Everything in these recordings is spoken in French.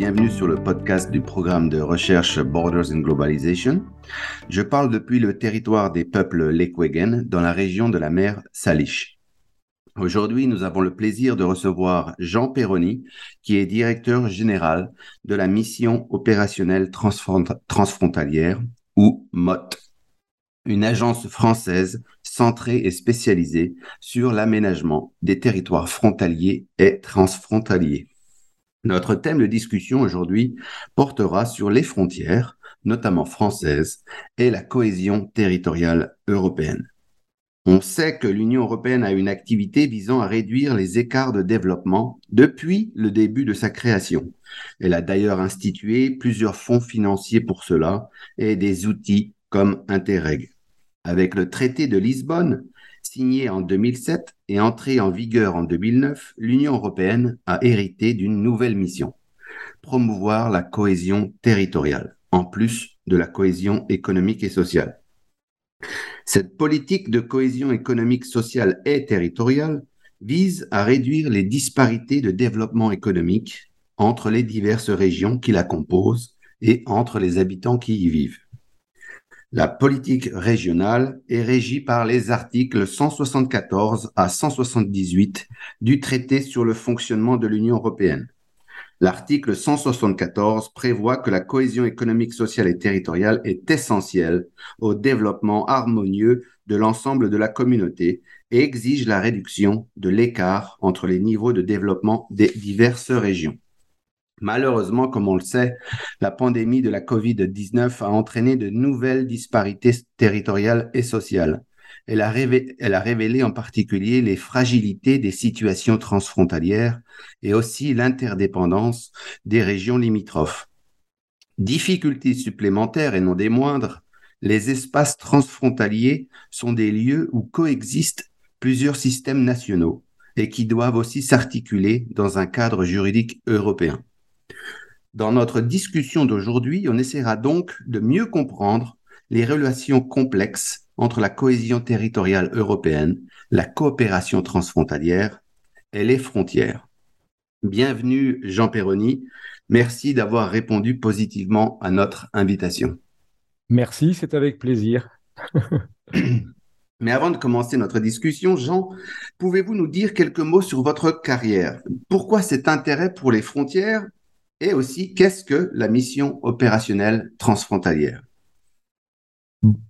bienvenue sur le podcast du programme de recherche Borders and Globalization. Je parle depuis le territoire des peuples Lekwegen dans la région de la mer Salish. Aujourd'hui, nous avons le plaisir de recevoir Jean Perroni, qui est directeur général de la mission opérationnelle transfrontalière, ou MOT, une agence française centrée et spécialisée sur l'aménagement des territoires frontaliers et transfrontaliers. Notre thème de discussion aujourd'hui portera sur les frontières, notamment françaises, et la cohésion territoriale européenne. On sait que l'Union européenne a une activité visant à réduire les écarts de développement depuis le début de sa création. Elle a d'ailleurs institué plusieurs fonds financiers pour cela et des outils comme Interreg. Avec le traité de Lisbonne, signé en 2007 et entré en vigueur en 2009, l'Union européenne a hérité d'une nouvelle mission, promouvoir la cohésion territoriale, en plus de la cohésion économique et sociale. Cette politique de cohésion économique, sociale et territoriale vise à réduire les disparités de développement économique entre les diverses régions qui la composent et entre les habitants qui y vivent. La politique régionale est régie par les articles 174 à 178 du traité sur le fonctionnement de l'Union européenne. L'article 174 prévoit que la cohésion économique, sociale et territoriale est essentielle au développement harmonieux de l'ensemble de la communauté et exige la réduction de l'écart entre les niveaux de développement des diverses régions. Malheureusement, comme on le sait, la pandémie de la COVID-19 a entraîné de nouvelles disparités territoriales et sociales. Elle a, révélé, en particulier les fragilités des situations transfrontalières et aussi l'interdépendance des régions limitrophes. Difficultés supplémentaires et non des moindres, les espaces transfrontaliers sont des lieux où coexistent plusieurs systèmes nationaux et qui doivent aussi s'articuler dans un cadre juridique européen. Dans notre discussion d'aujourd'hui, on essaiera donc de mieux comprendre les relations complexes entre la cohésion territoriale européenne, la coopération transfrontalière et les frontières. Bienvenue Jean Perroni. Merci d'avoir répondu positivement à notre invitation. Merci, c'est avec plaisir. Mais avant de commencer notre discussion, Jean, pouvez-vous nous dire quelques mots sur votre carrière? Pourquoi cet intérêt pour les frontières? Et aussi, qu'est-ce que la mission opérationnelle transfrontalière?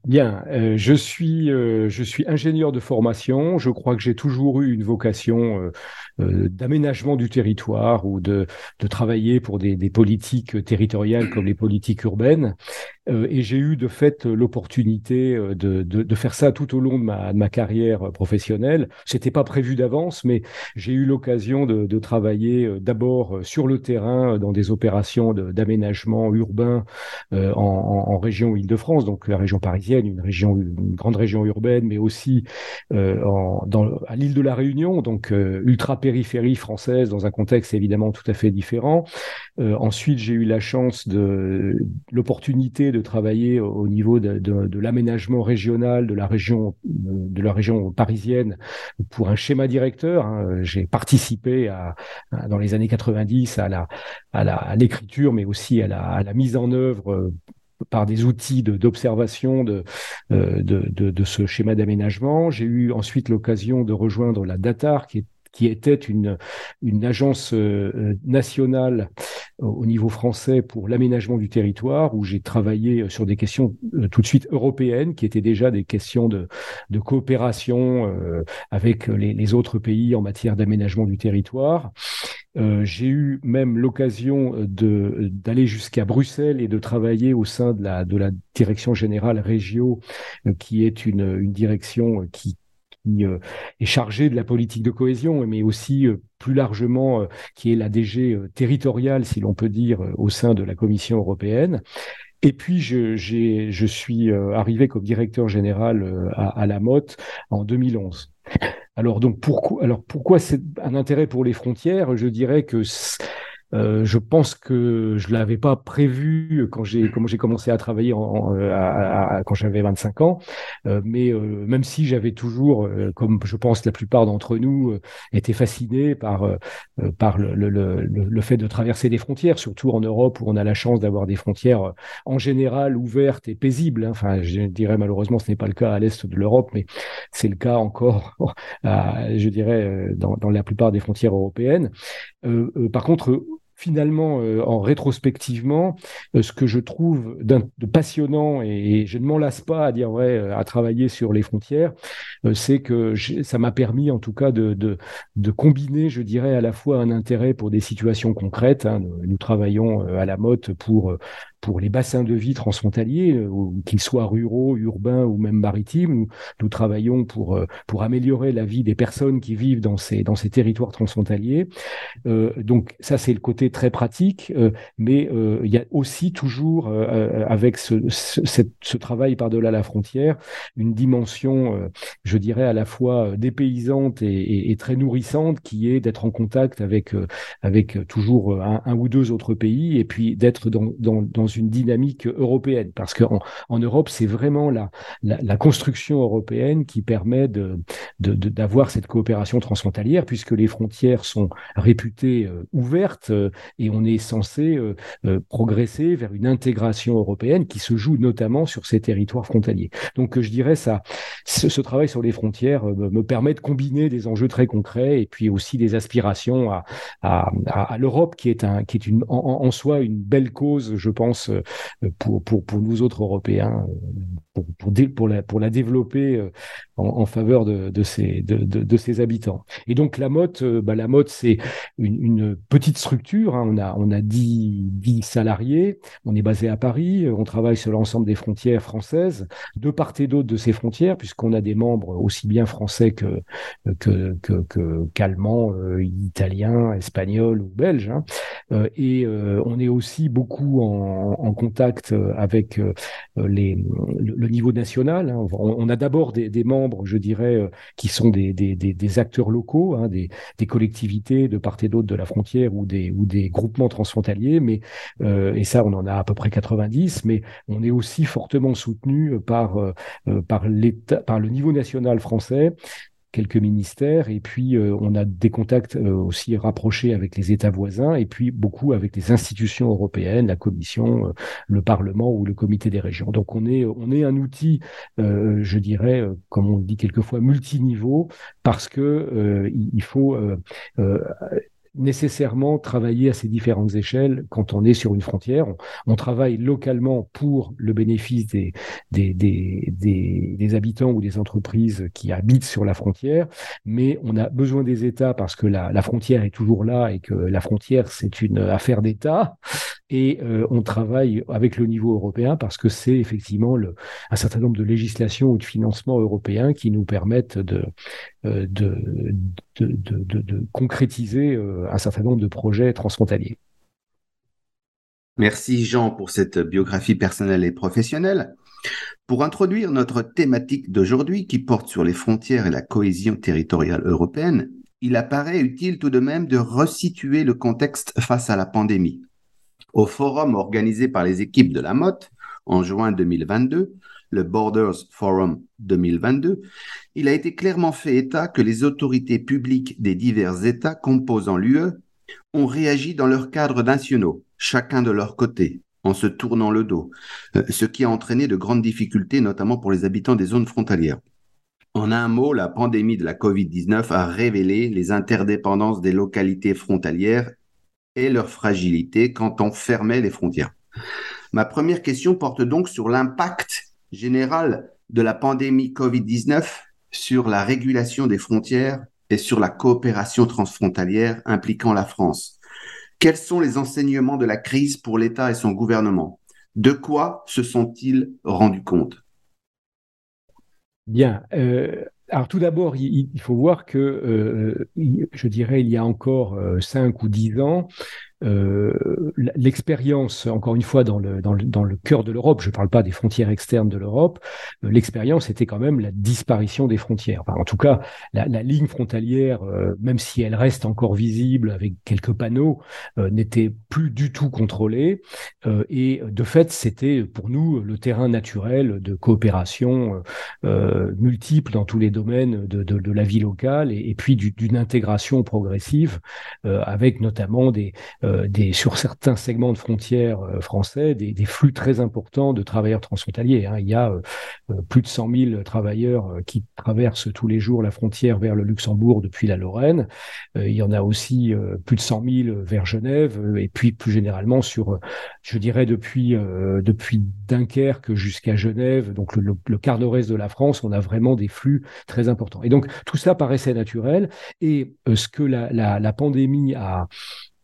Bien, euh, je, suis, euh, je suis ingénieur de formation. Je crois que j'ai toujours eu une vocation euh, d'aménagement du territoire ou de, de travailler pour des, des, politiques territoriales comme les politiques urbaines. et j'ai eu de fait l'opportunité de, de, de, faire ça tout au long de ma, de ma carrière professionnelle. C'était pas prévu d'avance, mais j'ai eu l'occasion de, de, travailler d'abord sur le terrain dans des opérations d'aménagement urbain en, en, en région Île-de-France, donc la région parisienne, une grande région urbaine, mais aussi euh, à l'île de la Réunion, donc euh, ultra périphérie française, dans un contexte évidemment tout à fait différent. Euh, ensuite, j'ai eu la chance de l'opportunité de travailler au niveau de, l'aménagement régional de la région de la région parisienne pour un schéma directeur. Hein. J'ai participé à, dans les années 90 à l'écriture, mais aussi à la mise en œuvre par des outils d'observation de, euh, de, de, ce schéma d'aménagement. J'ai eu ensuite l'occasion de rejoindre la DATAR, qui est qui était une, une agence euh, nationale au niveau français pour l'aménagement du territoire, où j'ai travaillé sur des questions euh, tout de suite européennes, qui étaient déjà des questions de, de coopération euh, avec les, les, autres pays en matière d'aménagement du territoire. Euh, j'ai eu même l'occasion d'aller jusqu'à Bruxelles et de travailler au sein de la, direction générale Régio, qui est une, direction qui, euh, est chargé de la politique de cohésion, mais aussi euh, plus largement euh, qui est la DG territoriale, si l'on peut dire, au sein de la Commission européenne. Et puis, je, suis arrivé comme directeur général à, à la MOT en 2011. Alors, donc, pourquoi, alors pourquoi c'est un intérêt pour les frontières? Je dirais que Euh, je pense que je l'avais pas prévu quand j'ai commencé à travailler à, quand j'avais 25 ans. mais même si j'avais toujours, comme je pense la plupart d'entre nous, été fasciné par le, fait de traverser des frontières, surtout en Europe où on a la chance d'avoir des frontières en général ouvertes et paisibles. Hein. Enfin, je dirais malheureusement ce n'est pas le cas à l'est de l'Europe, mais c'est le cas encore, je dirais, dans, dans, la plupart des frontières européennes. Euh, euh, par contre, finalement, euh, en rétrospectivement, euh, ce que je trouve de passionnant, et, je ne m'en lasse pas à dire vrai, euh, à travailler sur les frontières, c'est que ça m'a permis en tout cas de, de, de, combiner, je dirais, à la fois un intérêt pour des situations concrètes. Hein, nous, travaillons à la motte pour pour les bassins de vie transfrontaliers, qu'ils soient ruraux, urbains ou même maritimes. Nous, nous, travaillons pour, pour améliorer la vie des personnes qui vivent dans ces, dans ces territoires transfrontaliers. Euh, donc ça, c'est le côté très pratique, euh, mais euh, il y a aussi toujours, euh, avec ce, ce, ce travail par-delà la frontière, une dimension, je dirais, à la fois dépaysante et très nourrissante, qui est d'être en contact avec, avec toujours un, un, ou deux autres pays, et puis d'être dans, dans, dans, une dynamique européenne, parce qu'en en Europe, c'est vraiment la, la, construction européenne qui permet d'avoir de, de, cette coopération transfrontalière, puisque les frontières sont réputées ouvertes et on est censé euh, euh, progresser vers une intégration européenne qui se joue notamment sur ces territoires frontaliers. Donc je dirais ça, ce, travail sur les frontières euh, me permet de combiner des enjeux très concrets et puis aussi des aspirations à, à, à, l'Europe qui est un qui est une en, soi une belle cause, je pense, pour pour pour nous autres Européens pour, pour, pour, la, pour la développer en, en faveur de, de, ses, de, de, de, ses habitants. Et donc la motte, bah, la motte c'est une, petite structure Hein. On a, on a 10, salariés, on est basé à Paris, on travaille sur l'ensemble des frontières françaises, de part et d'autre de ces frontières, puisqu'on a des membres aussi bien français que, que, que, qu'allemands, euh, italiens, espagnols ou belges. Hein. Euh, et euh, on est aussi beaucoup en, en contact avec les, le, niveau national. Hein. On, a d'abord des, membres, je dirais, qui sont des, acteurs locaux, hein, des, collectivités de part et d'autre de la frontière ou des, ou des groupements transfrontaliers, mais euh, et ça on en a à peu près 90, mais on est aussi fortement soutenu par euh, euh, par le niveau national français quelques ministères, et puis on a des contacts aussi rapprochés avec les États voisins, et puis beaucoup avec les institutions européennes, la Commission, le Parlement ou le Comité des régions. Donc on est, on est un outil, je dirais, comme on le dit quelquefois, multiniveau, parce que il faut nécessairement travailler à ces différentes échelles quand on est sur une frontière. On, travaille localement pour le bénéfice des, habitants ou des entreprises qui habitent sur la frontière, mais on a besoin des États parce que la frontière est toujours là et que la frontière, c'est une affaire d'État. Et euh, on travaille avec le niveau européen parce que c'est effectivement un certain nombre de législations ou de financements européens qui nous permettent de, euh, concrétiser euh, un certain nombre de projets transfrontaliers. Merci Jean pour cette biographie personnelle et professionnelle. Pour introduire notre thématique d'aujourd'hui qui porte sur les frontières et la cohésion territoriale européenne, il apparaît utile tout de même de resituer le contexte face à la pandémie. Au forum organisé par les équipes de la MOT en juin 2022, le Borders Forum 2022, il a été clairement fait état que les autorités publiques des divers États composant l'UE ont réagi dans leurs cadres nationaux, chacun de leur côté, en se tournant le dos, euh, ce qui a entraîné de grandes difficultés, notamment pour les habitants des zones frontalières. En un mot, la pandémie de la COVID-19 a révélé les interdépendances des localités frontalières et leur fragilité quand on fermait les frontières. Ma première question porte donc sur l'impact général de la pandémie Covid-19 sur la régulation des frontières et sur la coopération transfrontalière impliquant la France. Quels sont les enseignements de la crise pour l'État et son gouvernement? De quoi se sont-ils rendus compte? Bien. Euh, alors tout d'abord, il, faut voir que, euh, je dirais, il y a encore euh, cinq ou dix ans, l'expérience, encore une fois, dans le, dans le, dans le cœur de l'Europe, je ne parle pas des frontières externes de l'Europe, l'expérience était quand même la disparition des frontières. Enfin, en tout cas, la, la ligne frontalière, même si elle reste encore visible avec quelques panneaux, n'était plus du tout contrôlée. et de fait, c'était pour nous le terrain naturel de coopération multiple dans tous les domaines de, de, de la vie locale et puis d'une intégration progressive avec notamment des, des, sur certains segments de frontières euh, français des, des, flux très importants de travailleurs transfrontaliers. Hein. Il y a euh, euh, plus de 100 000 travailleurs qui traversent tous les jours la frontière vers le Luxembourg depuis la Lorraine. il y en a aussi plus de 100 000 vers Genève et puis plus généralement sur, je dirais depuis depuis Dunkerque jusqu'à Genève, donc le, le quart nord-est de la France, on a vraiment des flux très importants. Et donc tout ça paraissait naturel. Et ce que la, la, la pandémie a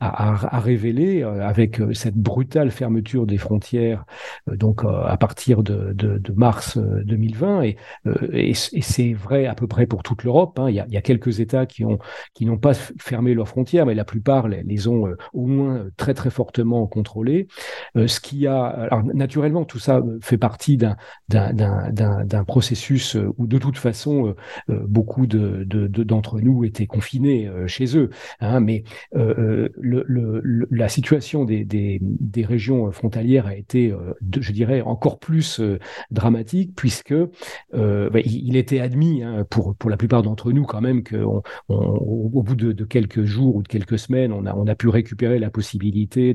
à, révéler euh, avec euh, cette brutale fermeture des frontières euh, donc à partir de, mars 2020 et, c'est vrai à peu près pour toute l'Europe. Hein. Il, y a, quelques États qui ont qui n'ont pas fermé leurs frontières, mais la plupart les, ont au moins très très fortement contrôlées. ce qui a alors naturellement tout ça fait partie d'un d'un processus où de toute façon beaucoup de d'entre nous étaient confinés chez eux, hein, mais la situation des, régions frontalières a été, euh, je dirais, encore plus euh, dramatique puisque euh, bah, il, était admis hein, pour, la plupart d'entre nous quand même qu'au au bout de, quelques jours ou de quelques semaines, on a, pu récupérer la possibilité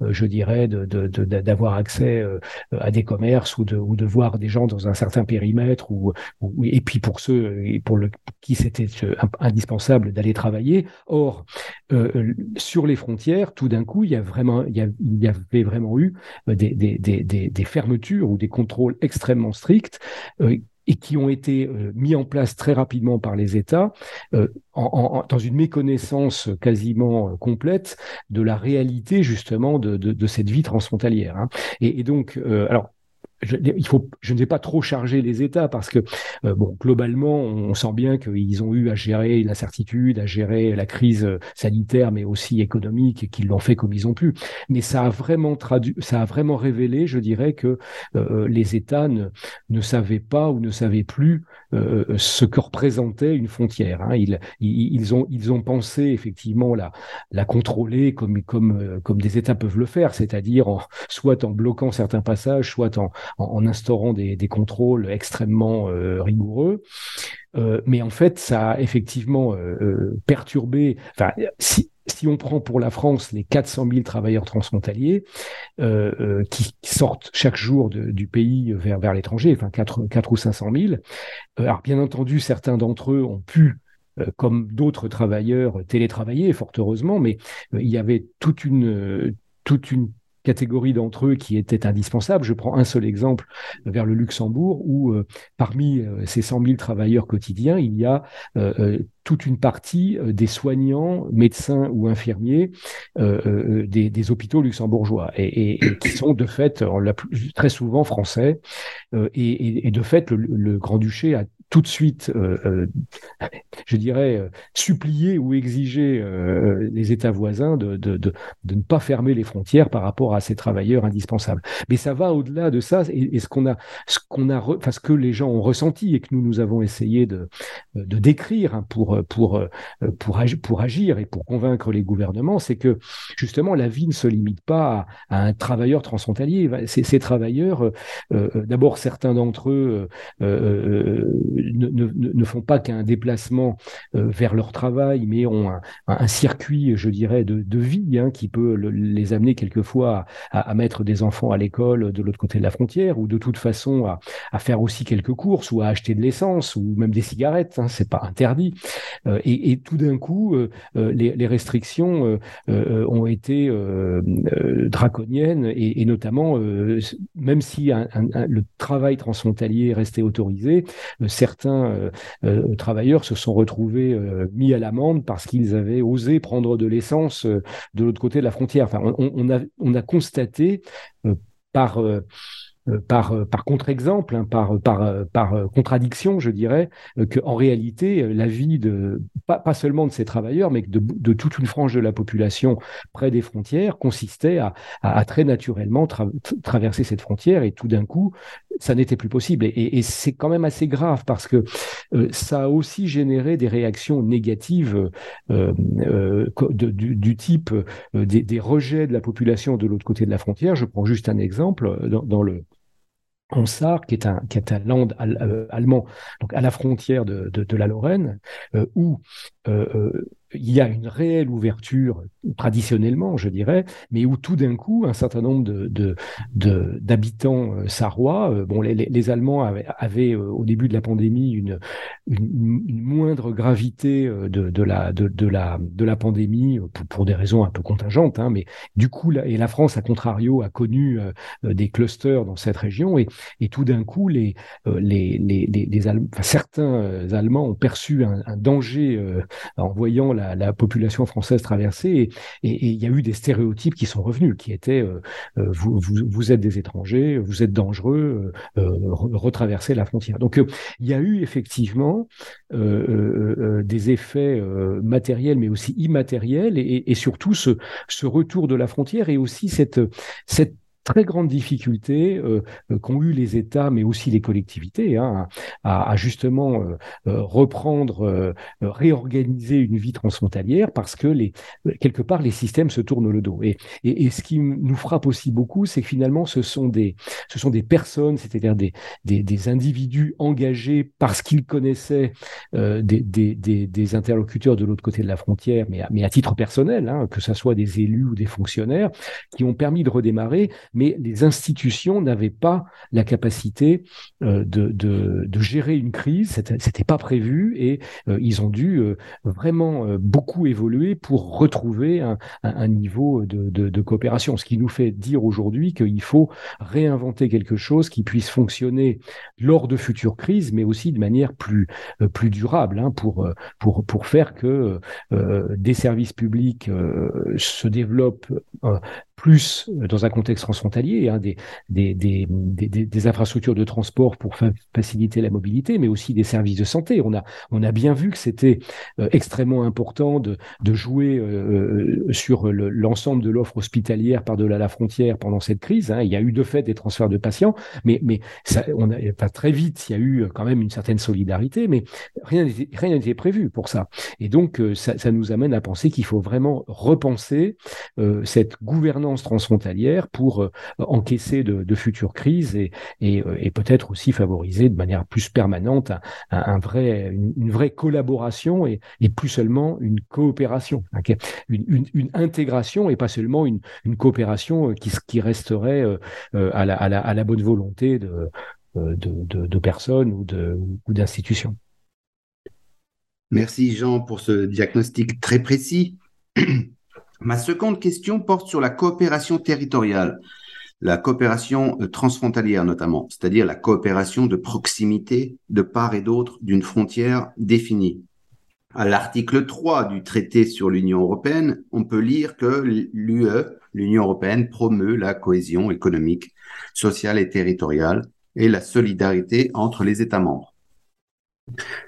je dirais, d'avoir accès à des commerces ou de, voir des gens dans un certain périmètre et puis pour ceux pour, qui c'était indispensable d'aller travailler. Or, sur les frontières, tout d'un coup, il y, a vraiment, il, y avait vraiment eu euh, des, fermetures ou des contrôles extrêmement stricts euh, et qui ont été euh, mis en place très rapidement par les États dans une méconnaissance quasiment complète de la réalité justement de, cette vie transfrontalière. Hein. Et, donc, alors je, il ne vais pas trop charger les États parce que, euh, bon, globalement, on sent bien qu'ils ont eu à gérer l'incertitude, à gérer la crise sanitaire, mais aussi économique, et qu'ils l'ont fait comme ils ont pu. Mais ça a vraiment traduit, ça a vraiment révélé, je dirais, que euh, les États ne savaient pas ou ne savaient plus euh, ce que représentait une frontière. Hein. Ils, ils, ont, ils ont pensé effectivement la, la contrôler comme, comme, comme des États peuvent le faire, c'est-à-dire soit en bloquant certains passages, soit en, en, instaurant des, contrôles extrêmement euh, rigoureux. Euh, mais en fait, ça a effectivement euh, perturbé. Enfin, si, si on prend pour la France les 400 000 travailleurs transfrontaliers qui, sortent chaque jour du pays vers, vers l'étranger, enfin 4, 4 ou 500 000, alors bien entendu, certains d'entre eux ont pu comme d'autres travailleurs télétravailler, fort heureusement, mais il y avait toute une toute une catégorie d'entre eux qui étaient indispensables. Je prends un seul exemple vers le Luxembourg où euh, parmi euh, ces 100 000 travailleurs quotidiens, il y a euh, toute une partie des soignants, médecins ou infirmiers des, hôpitaux luxembourgeois et, qui sont de fait très souvent français. Et, de fait, le, le Grand-Duché a tout de suite, euh, euh, je dirais, euh, supplier ou exiger les États voisins de, de, de, ne pas fermer les frontières par rapport à ces travailleurs indispensables. Mais ça va au-delà de ça, et, ce qu'on a, ce qu'on a, que les gens ont ressenti et que nous nous avons essayé de, de décrire hein, pour pour pour, pour agir et pour convaincre les gouvernements, c'est que justement la vie ne se limite pas à, un travailleur transfrontalier. Ces travailleurs, d'abord certains d'entre eux ne, font pas qu'un déplacement euh, vers leur travail, mais ont un, circuit, je dirais, de, vie hein, qui peut les amener quelquefois à, mettre des enfants à l'école de l'autre côté de la frontière, ou de toute façon à, faire aussi quelques courses, ou à acheter de l'essence, ou même des cigarettes. Hein, c'est pas interdit. Euh, et, tout d'un coup, euh, les, restrictions ont été draconiennes, et, notamment, même si le travail transfrontalier restait autorisé, certains euh, euh, travailleurs se sont retrouvés euh, mis à l'amende parce qu'ils avaient osé prendre de l'essence de l'autre côté de la frontière. On, a, on a constaté par par, par contre-exemple, hein, par, contradiction, je dirais, qu'en réalité, la vie de, pas, seulement de ces travailleurs, mais de, toute une frange de la population près des frontières consistait à, à, très naturellement traverser cette frontière et tout d'un coup, ça n'était plus possible. Et, c'est quand même assez grave parce que ça a aussi généré des réactions négatives euh, euh, du, type des, rejets de la population de l'autre côté de la frontière. Je prends juste un exemple dans, dans le Onsar, qui est un, qui est un land allemand, donc à la frontière de, de, la Lorraine, euh, où euh, il y a une réelle ouverture, traditionnellement, je dirais, mais où tout d'un coup, un certain nombre de, d'habitants euh, sarrois, euh, bon, les, Allemands avaient, euh, au début de la pandémie une, moindre gravité de, de, la, de, la, de la pandémie pour, des raisons un peu contingentes, hein, mais du coup, et la France, à contrario, a connu des clusters dans cette région, et, tout d'un coup, les, certains Allemands ont perçu un, un danger en voyant la la, population française traversée et il y a eu des stéréotypes qui sont revenus, qui étaient euh, euh, vous, êtes des étrangers, vous êtes dangereux, euh, retraversez la frontière. Donc il y a eu effectivement des effets matériels mais aussi immatériels et, surtout ce, retour de la frontière et aussi cette très grande difficulté euh, euh, qu'ont eu les États, mais aussi les collectivités, hein, à, à, justement euh, euh reprendre, réorganiser une vie transfrontalière, parce que les, quelque part les systèmes se tournent le dos. Et, et, et ce qui nous frappe aussi beaucoup, c'est que finalement ce sont des, ce sont des personnes, c'est-à-dire des, des, des, individus engagés parce qu'ils connaissaient des, des, des, interlocuteurs de l'autre côté de la frontière, mais à, mais à titre personnel, hein, que ce soit des élus ou des fonctionnaires, qui ont permis de redémarrer mais les institutions n'avaient pas la capacité euh, de, de, gérer une crise, c'était pas prévu et euh, ils ont dû euh, vraiment beaucoup évoluer pour retrouver un, niveau de, coopération. Ce qui nous fait dire aujourd'hui qu'il faut réinventer quelque chose qui puisse fonctionner lors de futures crises, mais aussi de manière plus, plus durable hein, pour, pour, pour faire que des services publics se développent plus dans un contexte transfrontalier, hein, des, infrastructures de transport pour faciliter la mobilité, mais aussi des services de santé. On a, bien vu que c'était euh, extrêmement important de, jouer euh, euh, sur l'ensemble de l'offre hospitalière par-delà la frontière pendant cette crise. Hein. Il y a eu de fait des transferts de patients, mais, très vite, il y a eu quand même une certaine solidarité, mais rien n'était prévu pour ça. Et donc, ça nous amène à penser qu'il faut vraiment repenser cette gouvernance transfrontalière pour euh, encaisser de, futures crises et, euh, et, peut-être aussi favoriser de manière plus permanente un, vrai, une, vraie collaboration et, et, plus seulement une coopération, une, intégration et pas seulement une, coopération euh, qui, qui resterait à la, à, la, à la bonne volonté de, de, de, personnes ou d'institutions. Merci Jean pour ce diagnostic très précis. Ma seconde question porte sur la coopération territoriale, la coopération euh, transfrontalière notamment, c'est-à-dire la coopération de proximité de part et d'autre d'une frontière définie. À l'article 3 du traité sur l'Union européenne, on peut lire que l'UE, l'Union européenne, promeut la cohésion économique, sociale et territoriale et la solidarité entre les États membres.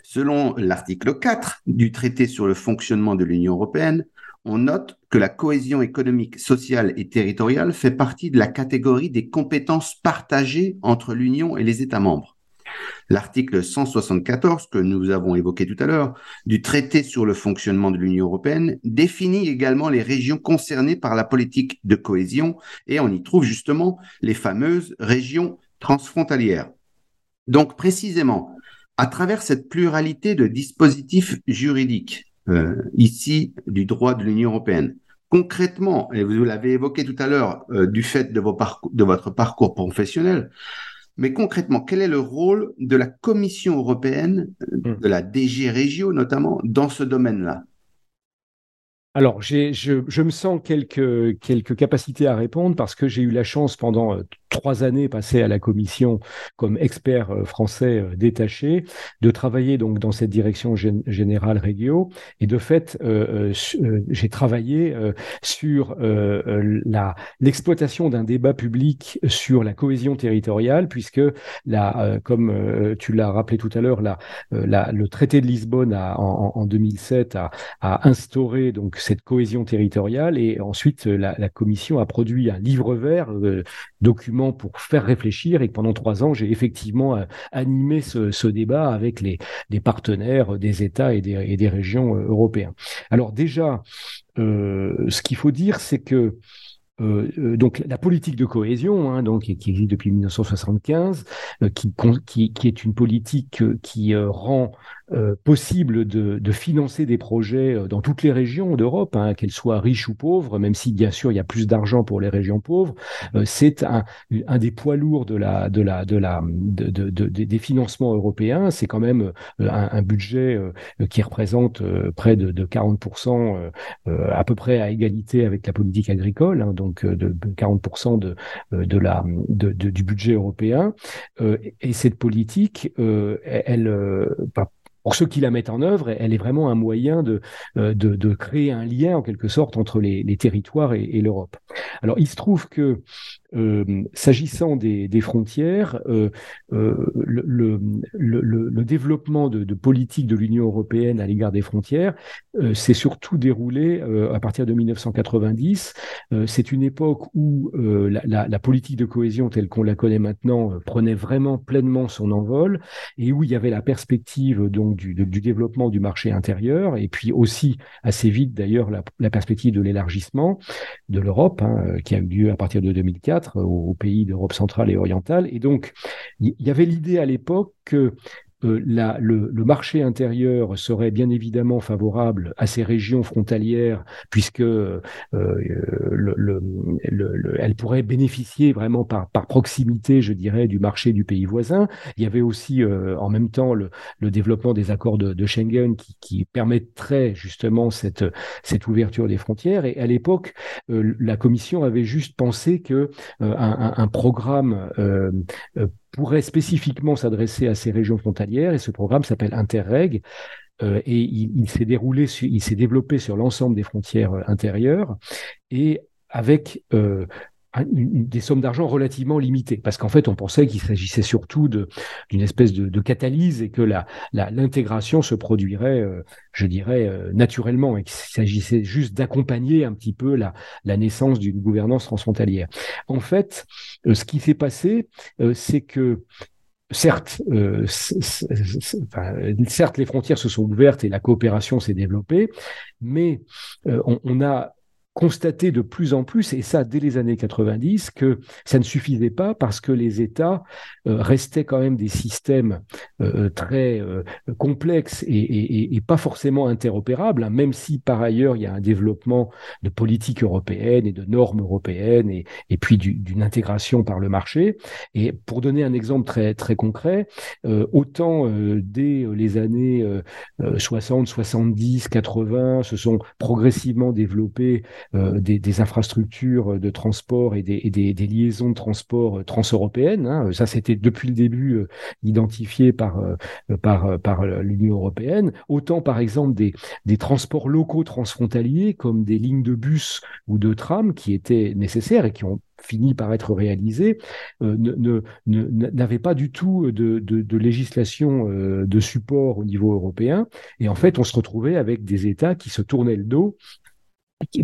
Selon l'article 4 du traité sur le fonctionnement de l'Union européenne, on note que la cohésion économique, sociale et territoriale fait partie de la catégorie des compétences partagées entre l'Union et les États membres. L'article 174 que nous avons évoqué tout à l'heure du traité sur le fonctionnement de l'Union européenne définit également les régions concernées par la politique de cohésion et on y trouve justement les fameuses régions transfrontalières. Donc précisément, à travers cette pluralité de dispositifs juridiques, ici du droit de l'Union européenne. Concrètement, et vous l'avez évoqué tout à l'heure euh, du fait de, vos de votre parcours professionnel, mais concrètement, quel est le rôle de la Commission européenne, euh, hmm. de la DG Régio notamment, dans ce domaine-là? Alors, je, me sens quelques, quelques capacités à répondre parce que j'ai eu la chance pendant trois années passées à la commission comme expert euh, français euh, détaché, de travailler donc dans cette direction générale régio. Et de fait, euh, j'ai travaillé sur l'exploitation d'un débat public sur la cohésion territoriale, puisque la, comme tu l'as rappelé tout à l'heure, la, le traité de Lisbonne en, 2007 a, a, instauré donc cette cohésion territoriale et ensuite la, la commission a produit un livre vert document pour faire réfléchir et pendant trois ans, j'ai effectivement euh, animé ce, débat avec les, partenaires des États et des, régions euh, européens. Alors déjà, euh, ce qu'il faut dire, c'est que donc la politique de cohésion, hein, donc qui existe depuis 1975, qui, qui, qui, est une politique qui rend euh, possible de, de, financer des projets euh, dans toutes les régions d'Europe, hein, qu'elles soient riches ou pauvres, même si bien sûr il y a plus d'argent pour les régions pauvres. Euh, c'est un, un, des poids lourds de la, de la, de la, de, de, des financements européens. C'est quand même un, un, budget qui représente près de, 40%, à peu près à égalité avec la politique agricole, hein, donc de 40% de, de la, du budget européen. et cette politique, elle, pour ceux qui la mettent en œuvre, elle est vraiment un moyen de, euh, créer un lien en quelque sorte entre les, les territoires et, et l'Europe. Alors il se trouve que euh, s'agissant des, frontières, euh, euh, le, développement de, politique de l'Union européenne à l'égard des frontières s'est surtout déroulé à partir de 1990. C'est une époque où la, politique de cohésion telle qu'on la connaît maintenant prenait vraiment pleinement son envol et où il y avait la perspective donc du, développement du marché intérieur et puis aussi assez vite d'ailleurs la, perspective de l'élargissement de l'Europe hein, qui a eu lieu à partir de 2004 aux, pays d'Europe centrale et orientale. Et donc, il y, avait l'idée à l'époque que euh, le, marché intérieur serait bien évidemment favorable à ces régions frontalières puisque euh, le, elle pourrait bénéficier vraiment par, par, proximité, je dirais, du marché du pays voisin. Il y avait aussi euh, en même temps le, développement des accords de, Schengen qui, qui, permettrait justement cette, cette ouverture des frontières. Et à l'époque, la Commission avait juste pensé que un, un, programme pourrait spécifiquement s'adresser à ces régions frontalières et ce programme s'appelle Interreg. Euh, et il, s'est déroulé, il s'est développé sur l'ensemble des frontières euh, intérieures et avec euh, des sommes d'argent relativement limitées, parce qu'en fait, on pensait qu'il s'agissait surtout d'une espèce de, catalyse et que l'intégration la, se produirait, euh, je dirais, euh, naturellement, et qu'il s'agissait juste d'accompagner un petit peu la, la naissance d'une gouvernance transfrontalière. En fait, euh, ce qui s'est passé, c'est que Certes, certes, les frontières se sont ouvertes et la coopération s'est développée, mais on, a constater de plus en plus, et ça dès les années 90, que ça ne suffisait pas parce que les États euh, restaient quand même des systèmes euh, très euh, complexes et, pas forcément interopérables, hein, même si par ailleurs il y a un développement de politique européenne et de normes européennes et, et puis d'une intégration par le marché. Et pour donner un exemple très, très concret, autant dès les années 60, 70, 80 se sont progressivement développés euh, des, infrastructures de transport et des, liaisons de transport transeuropéennes. Hein. Ça, c'était depuis le début euh, identifié par, euh, l'Union européenne. Autant, par exemple, des, transports locaux transfrontaliers, comme des lignes de bus ou de tram qui étaient nécessaires et qui ont fini par être ne, n'avaient pas du tout de législation de support au niveau européen. Et en fait, on se retrouvait avec des États qui se tournaient le dos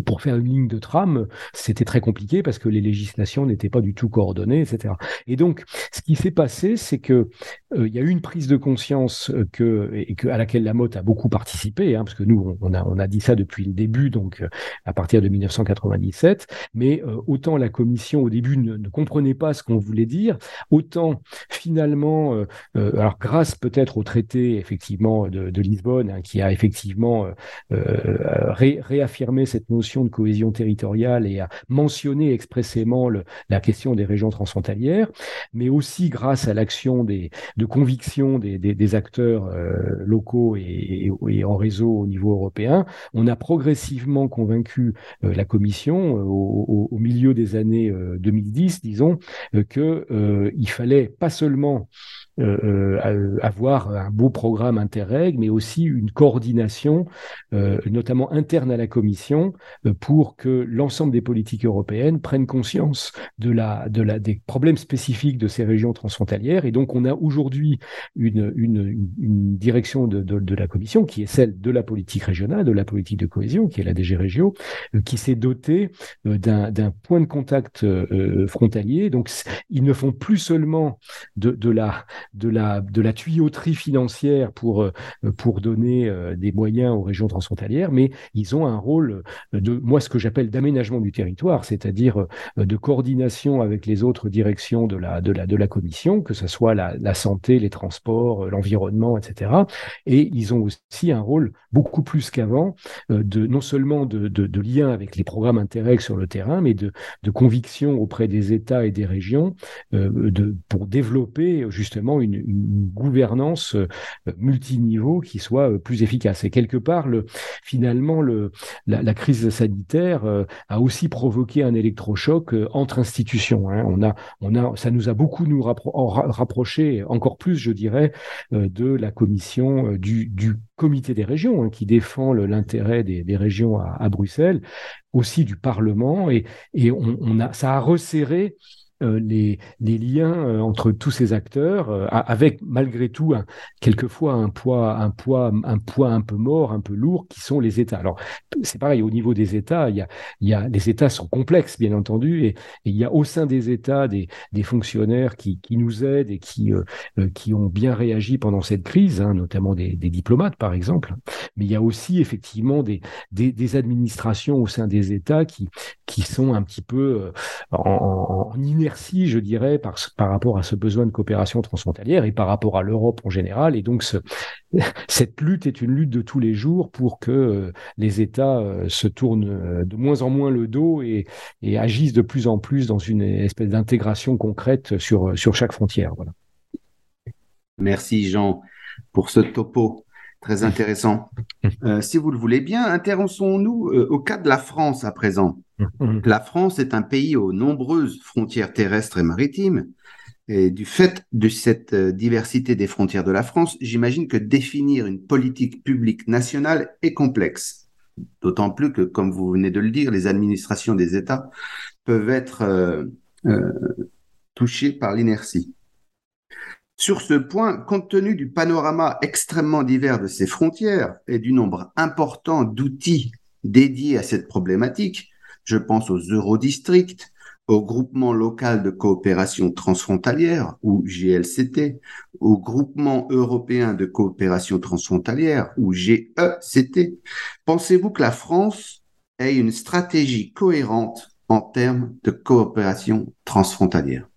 pour faire une ligne de tram, c'était très compliqué parce que les législations n'étaient pas du tout coordonnées, etc. Et donc, ce qui s'est passé, c'est que euh, il y a eu une prise de conscience euh, que, à laquelle la motte a beaucoup participé, hein, parce que nous, on a, dit ça depuis le début, donc euh, à partir de 1997. Mais autant la Commission au début ne, comprenait pas ce qu'on voulait dire, autant finalement, alors grâce peut-être au traité effectivement de, Lisbonne, hein, qui a effectivement ré, réaffirmé cette notion de cohésion territoriale et a mentionné expressément la question des régions transfrontalières, mais aussi grâce à l'action de conviction des, des, des acteurs euh, locaux et, et, en réseau au niveau européen, on a progressivement convaincu euh, la Commission euh, au, au, milieu des années 2010, disons, que il fallait pas seulement euh, euh avoir un beau programme Interreg, mais aussi une coordination, euh, notamment interne à la Commission, euh, pour que l'ensemble des politiques européennes prennent conscience de la, de la, des problèmes spécifiques de ces régions transfrontalières. Et donc, on a aujourd'hui une, une, une, direction de, de, de, la Commission qui est celle de la politique régionale, de la politique de cohésion, qui est la DG Régio, qui s'est dotée d'un point de contact frontalier. Donc, ils ne font plus seulement de, de la de la, tuyauterie financière pour, euh, donner euh, des moyens aux régions transfrontalières, mais ils ont un rôle de, moi, ce que j'appelle d'aménagement du territoire, c'est-à-dire euh, de coordination avec les autres directions de la, commission, que ce soit la, santé, les transports, l'environnement, etc. Et ils ont aussi un rôle beaucoup plus qu'avant de non seulement de, de, lien avec les programmes Interreg sur le terrain, mais de, de conviction auprès des États et des régions de, pour développer justement une, une gouvernance euh, multiniveau qui soit euh, plus efficace. Et quelque part, le, finalement, le, la, crise sanitaire euh, a aussi provoqué un électrochoc entre institutions. Hein. On a, ça nous a beaucoup nous rappro rapproché, encore plus, je dirais, de la commission du, comité des régions hein, qui défend l'intérêt des, régions à, Bruxelles, aussi du Parlement, et, ça a resserré les, les, liens euh, entre tous ces acteurs, euh, avec malgré tout quelquefois un poids, un poids, un poids un peu mort, un peu lourd, qui sont les États. Alors c'est pareil au niveau des États, il y a, y a les États sont complexes bien entendu, et, il y a au sein des États des, des fonctionnaires qui, qui nous aident et qui qui ont bien réagi pendant cette crise, hein, notamment des, diplomates par exemple. Mais il y a aussi effectivement des, des, administrations au sein des États qui qui sont un petit peu en, en, en inertie, je dirais, par, rapport à ce besoin de coopération transfrontalière et par rapport à l'Europe en général. Et donc, ce, cette lutte est une lutte de tous les jours pour que euh, les États euh, se tournent euh, de moins en moins le dos et, et agissent de plus en plus dans une espèce d'intégration concrète sur, sur chaque frontière. Voilà. Merci Jean pour ce topo très intéressant. Euh, si vous le voulez bien, intéressons-nous euh, au cas de la France à présent. La France est un pays aux nombreuses frontières terrestres et maritimes. Et du fait de cette euh, diversité des frontières de la France, j'imagine que définir une politique publique nationale est complexe. D'autant plus que, comme vous venez de le dire, les administrations des États peuvent être touchées par l'inertie. Sur ce point, compte tenu du panorama extrêmement divers de ces frontières et du nombre important d'outils dédiés à cette problématique, je pense aux eurodistricts, au groupement local de coopération transfrontalière ou GLCT, au groupement européen de coopération transfrontalière ou GECT, pensez-vous que la France ait une stratégie cohérente en termes de coopération transfrontalière?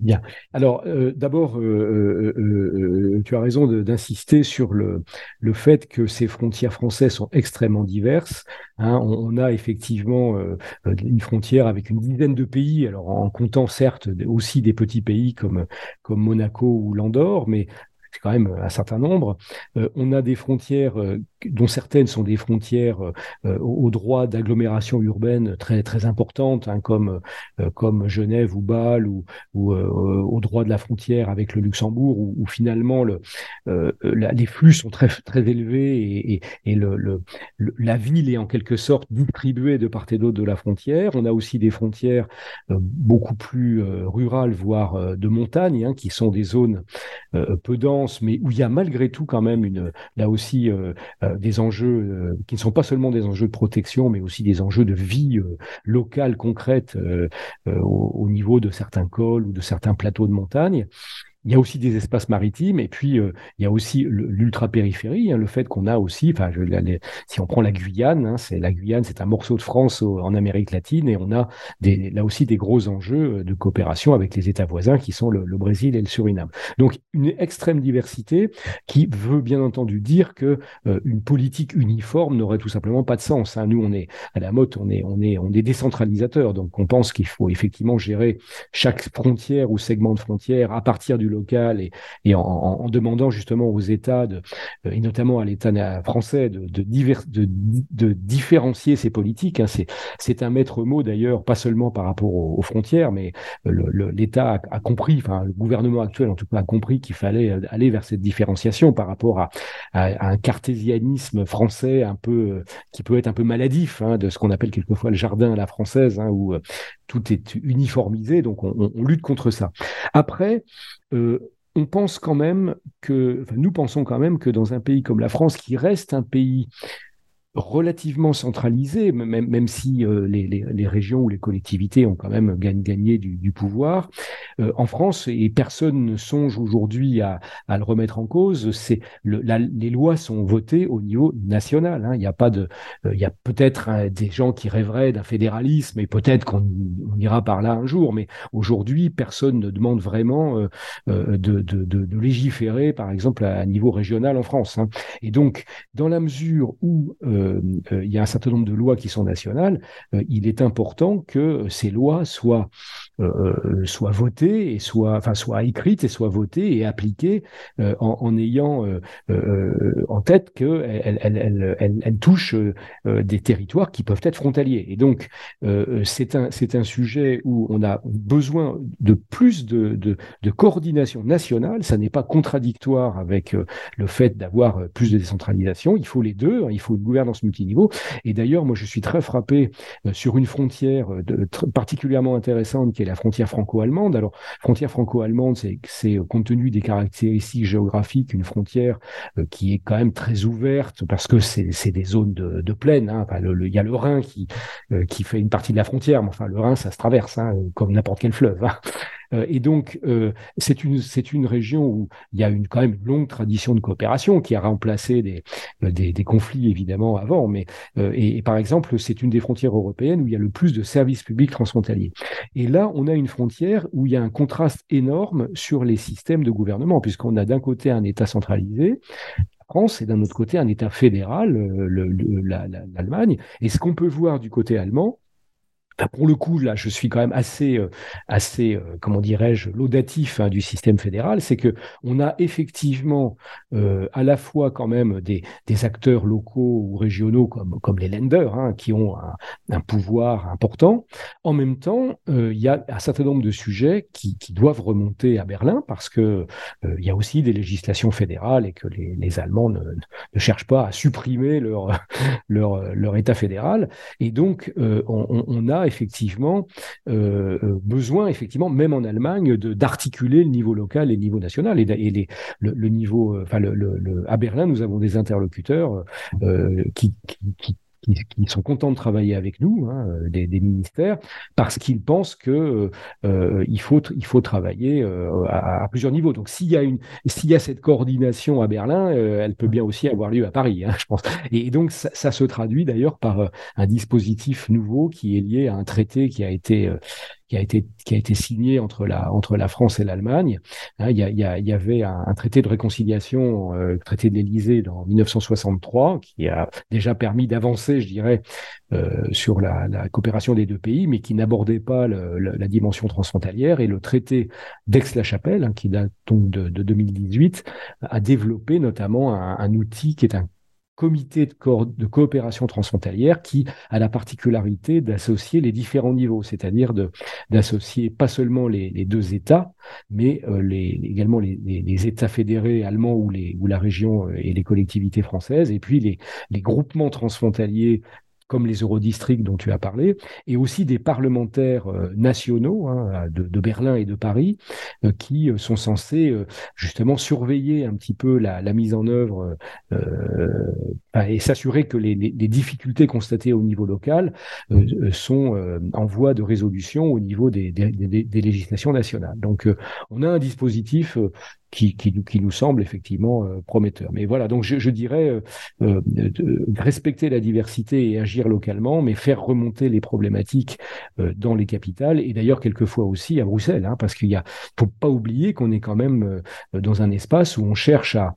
Bien. Alors, euh, d'abord, euh, euh, tu as raison d'insister sur le, le fait que ces frontières françaises sont extrêmement diverses. Hein. On, a effectivement une frontière avec une dizaine de pays, alors en comptant certes aussi des petits pays comme, comme Monaco ou l'Andorre, mais c'est quand même un certain nombre. On a des frontières dont certaines sont des frontières euh, au droit d'agglomération urbaine très très importantes, hein, comme comme Genève ou Bâle, ou, ou au droit de la frontière avec le Luxembourg, où, finalement le, la, les flux sont très très élevés et, la ville est en quelque sorte distribuée de part et d'autre de la frontière. On a aussi des frontières beaucoup plus rurales, voire de montagne, hein, qui sont des zones peu denses mais où il y a malgré tout quand même une, là aussi euh, euh, des enjeux euh, qui ne sont pas seulement des enjeux de protection, mais aussi des enjeux de vie euh, locale concrète euh, au, au, niveau de certains cols ou de certains plateaux de montagne. Il y a aussi des espaces maritimes et puis il y a aussi l'ultra-périphérie, hein, le fait qu'on a aussi, enfin, si on prend la Guyane, hein, c'est la Guyane, c'est un morceau de France en Amérique latine et on a là aussi des gros enjeux de coopération avec les États voisins qui sont le, Brésil et le Suriname. Donc une extrême diversité qui veut bien entendu dire que une politique uniforme n'aurait tout simplement pas de sens. Hein. Nous, on est à la mode, on est, on est, on est décentralisateur, donc on pense qu'il faut effectivement gérer chaque frontière ou segment de frontière à partir du local et, en, demandant justement aux États, euh, et notamment à l'État français, de, différencier ces politiques. Hein. C'est un maître mot d'ailleurs, pas seulement par rapport aux, frontières, mais l'État a, compris, enfin le gouvernement actuel en tout cas a compris qu'il fallait aller vers cette différenciation par rapport à, un cartésianisme français un peu qui peut être un peu maladif, hein, de ce qu'on appelle quelquefois le jardin à la française, hein, où euh, tout est uniformisé, donc on, lutte contre ça. Après, euh, on pense quand même que, nous pensons quand même que dans un pays comme la France, qui reste un pays relativement centralisé, même, même si euh, les, les, régions ou les collectivités ont quand même gagné, du, pouvoir. Euh, en France, et personne ne songe aujourd'hui à, à, le remettre en cause, c'est le, les lois sont votées au niveau national. Hein. Il n'y a pas de, euh, il y a peut-être hein, des gens qui rêveraient d'un fédéralisme et peut-être qu'on ira par là un jour, mais aujourd'hui, personne ne demande vraiment de, de, légiférer, par exemple, à, niveau régional en France. Hein. Et donc, dans la mesure où il y a un certain nombre de lois qui sont nationales, euh, il est important que ces lois soient, soient votées et soient, enfin, soient écrites et soient votées et appliquées en, en, ayant en tête qu'elles elles, elles, elles, touchent des territoires qui peuvent être frontaliers. Et donc, c'est un, c'est un sujet où on a besoin de plus de, de, de coordination nationale. Ça n'est pas contradictoire avec le fait d'avoir plus de décentralisation. Il faut les deux. Hein. Il faut une gouvernance multiniveau. Et d'ailleurs, moi, je suis très frappé euh, sur une frontière euh, de, particulièrement intéressante qui la frontière franco-allemande. Alors, frontière franco-allemande, c'est euh, compte tenu des caractéristiques géographiques, une frontière qui est quand même très ouverte parce que c'est des zones de, plaine. Hein. Il y a le Rhin qui, qui fait une partie de la frontière, mais enfin, le Rhin, ça se traverse hein, comme n'importe quel fleuve. Hein. Euh, et donc, euh, c'est une, une région où il y a une, quand même une longue tradition de coopération qui a remplacé des, euh, des, des conflits évidemment avant. Mais, et, par exemple, c'est une des frontières européennes où il y a le plus de services publics transfrontaliers. Et là, on a une frontière où il y a un contraste énorme sur les systèmes de gouvernement, puisqu'on a d'un côté un État centralisé, France et d'un autre côté un État fédéral, l'Allemagne. Et ce qu'on peut voir du côté allemand, pour le coup, là, je suis quand même assez, euh, assez, euh, comment dirais-je, laudatif hein, du système fédéral, c'est que on a effectivement euh, à la fois quand même des, acteurs locaux ou régionaux comme, les lenders, hein, qui ont un, pouvoir important. En même temps, il y a un certain nombre de sujets qui, doivent remonter à Berlin parce que il y a aussi des législations fédérales et que les, Allemands ne, cherchent pas à supprimer leur, leur, État fédéral. Et donc, on, on a effectivement euh, euh, besoin, effectivement, même en Allemagne, d'articuler le niveau local et le niveau national. Et, le, niveau, euh, à Berlin, nous avons des interlocuteurs qui, sont contents de travailler avec nous, hein, euh, des, ministères, parce qu'ils pensent que euh, euh il faut il faut travailler à, plusieurs niveaux. Donc s'il y a une s'il y a cette coordination à Berlin, elle peut bien aussi avoir lieu à Paris, hein, je pense. Et, donc ça se traduit d'ailleurs par un dispositif nouveau qui est lié à un traité qui a été qui a été qui a été signé entre la entre la France et l'Allemagne. Hein, il, y a, il, y il, y avait un, traité de réconciliation, euh, traité de l'Élysée dans 1963, qui a déjà permis d'avancer, je dirais, euh, sur la, la, coopération des deux pays, mais qui n'abordait pas le, la dimension transfrontalière. Et le traité d'Aix-la-Chapelle, hein, qui date donc de, de, 2018, a développé notamment un, un outil qui est un comité de, coopération transfrontalière qui a la particularité d'associer les différents niveaux, c'est-à-dire d'associer pas seulement les, deux États, mais euh, également les, États fédérés allemands ou, la région euh, et les collectivités françaises, et puis les groupements transfrontaliers comme les eurodistricts dont tu as parlé, et aussi des parlementaires nationaux hein, de, Berlin et de Paris qui sont censés justement surveiller un petit peu la, mise en œuvre et s'assurer que les, difficultés constatées au niveau local sont en voie de résolution au niveau des, des législations nationales. Donc on a un dispositif qui, qui, nous semble effectivement euh, prometteur. Mais voilà, donc je, dirais euh, euh, respecter la diversité et agir localement, mais faire remonter les problématiques dans les capitales et d'ailleurs quelquefois aussi à Bruxelles, hein, parce qu'il y a, faut pas oublier qu'on est quand même dans un espace où on cherche à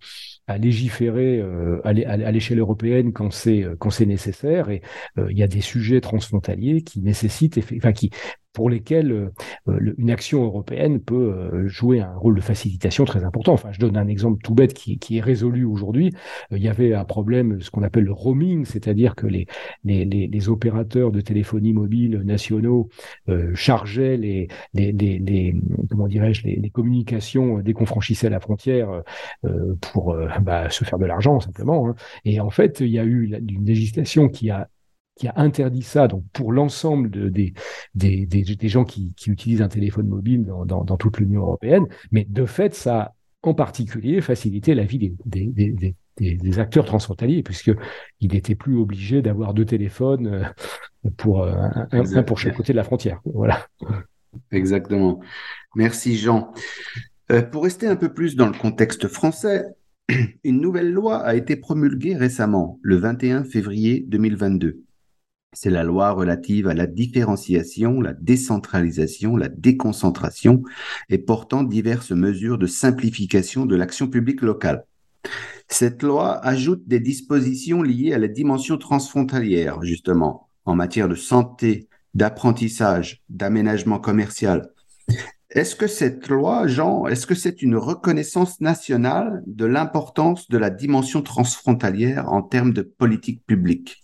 à légiférer à l'échelle européenne quand c'est quand c'est nécessaire et il y a des sujets transfrontaliers qui nécessitent enfin qui pour lesquels euh, euh, une action européenne peut euh, jouer un rôle de facilitation très important. Enfin, je donne un exemple tout bête qui, est résolu aujourd'hui. il y avait un problème, ce qu'on appelle le roaming, c'est-à-dire que les, opérateurs de téléphonie mobile nationaux chargeaient les, les, comment dirais-je, les, communications dès qu'on franchissait la frontière pour bah, se faire de l'argent simplement. Hein. Et en fait, il y a eu une législation qui a qui a interdit ça donc pour l'ensemble de, des, des, des, gens qui, qui, utilisent un téléphone mobile dans, dans, dans toute l'Union européenne. Mais de fait, ça a en particulier facilité la vie des, des, des acteurs transfrontaliers, puisqu'ils n'étaient plus obligés d'avoir deux téléphones euh, pour euh, un, pour chaque côté de la frontière. Voilà. Exactement. Merci Jean. Euh, pour rester un peu plus dans le contexte français, une nouvelle loi a été promulguée récemment, le 21 février 2022. C'est la loi relative à la différenciation, la décentralisation, la déconcentration et portant diverses mesures de simplification de l'action publique locale. Cette loi ajoute des dispositions liées à la dimension transfrontalière, justement, en matière de santé, d'apprentissage, d'aménagement commercial. Est-ce que cette loi, Jean, est-ce que c'est une reconnaissance nationale de l'importance de la dimension transfrontalière en termes de politique publique?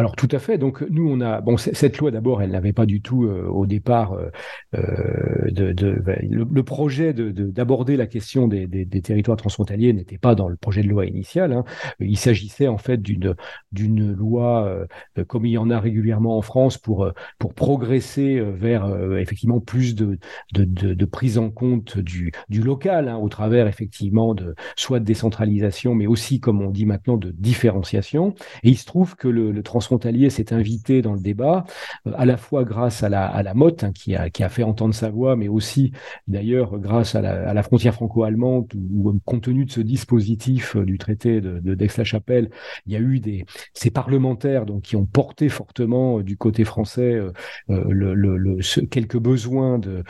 Alors tout à fait. Donc nous on a bon cette loi d'abord elle n'avait pas du tout euh, au départ euh, euh de, de ben, le, projet d'aborder de, la question des, des, territoires transfrontaliers n'était pas dans le projet de loi initial. Hein. Il s'agissait en fait d'une d'une loi comme il y en a régulièrement en France pour pour progresser vers effectivement plus de, de, de, prise en compte du du local hein, au travers effectivement de soit de décentralisation mais aussi comme on dit maintenant de différenciation. Et il se trouve que le, le transfrontalier s'est invité dans le débat, euh, à la fois grâce à la, à la MOT, hein, qui, a, qui a fait entendre sa voix, mais aussi d'ailleurs grâce à la, à la frontière franco-allemande, où, compte tenu de ce dispositif euh, du traité de, d'Aix-la-Chapelle, il y a eu des, ces parlementaires donc, qui ont porté fortement euh, du côté français le, le, quelques besoins de,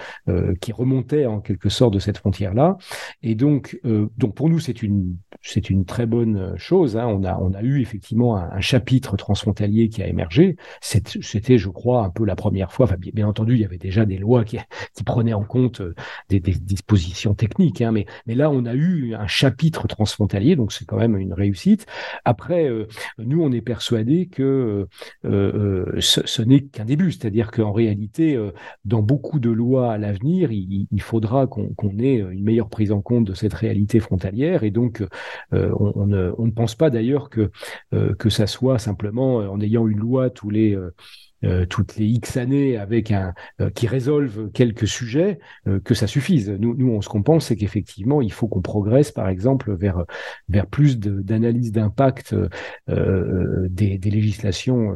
qui remontaient en quelque sorte de cette frontière-là. Et donc, donc pour nous, c'est une, c'est une très bonne chose. Hein. On, a, on a eu effectivement un chapitre transfrontalier qui a émergé. C'était, je crois, un peu la première fois. Bien, entendu, il y avait déjà des lois qui, prenaient en compte euh, des, dispositions techniques, hein, mais, mais là, on a eu un chapitre transfrontalier, donc c'est quand même une réussite. Après, euh, nous, on est persuadé que euh, ce, n'est qu'un début, c'est-à-dire qu'en réalité, dans beaucoup de lois à l'avenir, il, faudra qu'on ait une meilleure prise en compte de cette réalité frontalière, et donc on, ne, on, ne, pense pas d'ailleurs que que ça soit simplement en ayant une loi tous les euh, euh, toutes les X années avec un euh, qui résolve quelques sujets que ça suffise. Nous, nous, on, ce qu'on pense, c'est qu'effectivement, il faut qu'on progresse, par exemple, vers vers plus d'analyse d'impact des, des, législations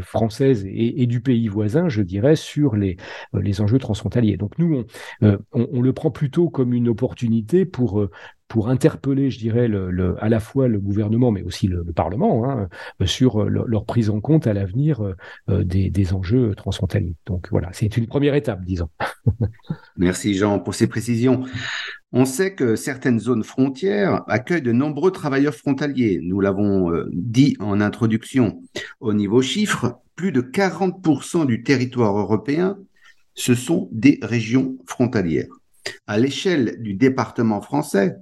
françaises et, du pays voisin, je dirais, sur les les enjeux transfrontaliers. Donc nous, on, on le prend plutôt comme une opportunité pour pour interpeller, je dirais, à la fois le gouvernement, mais aussi le, Parlement, hein, sur leur, prise en compte à l'avenir euh, des, des, enjeux transfrontaliers. Donc voilà, c'est une première étape, disons. Merci Jean pour ces précisions. On sait que certaines zones frontières accueillent de nombreux travailleurs frontaliers. Nous l'avons euh, dit en introduction. Au niveau chiffre, plus de 40% du territoire européen, ce sont des régions frontalières. À l'échelle du département français,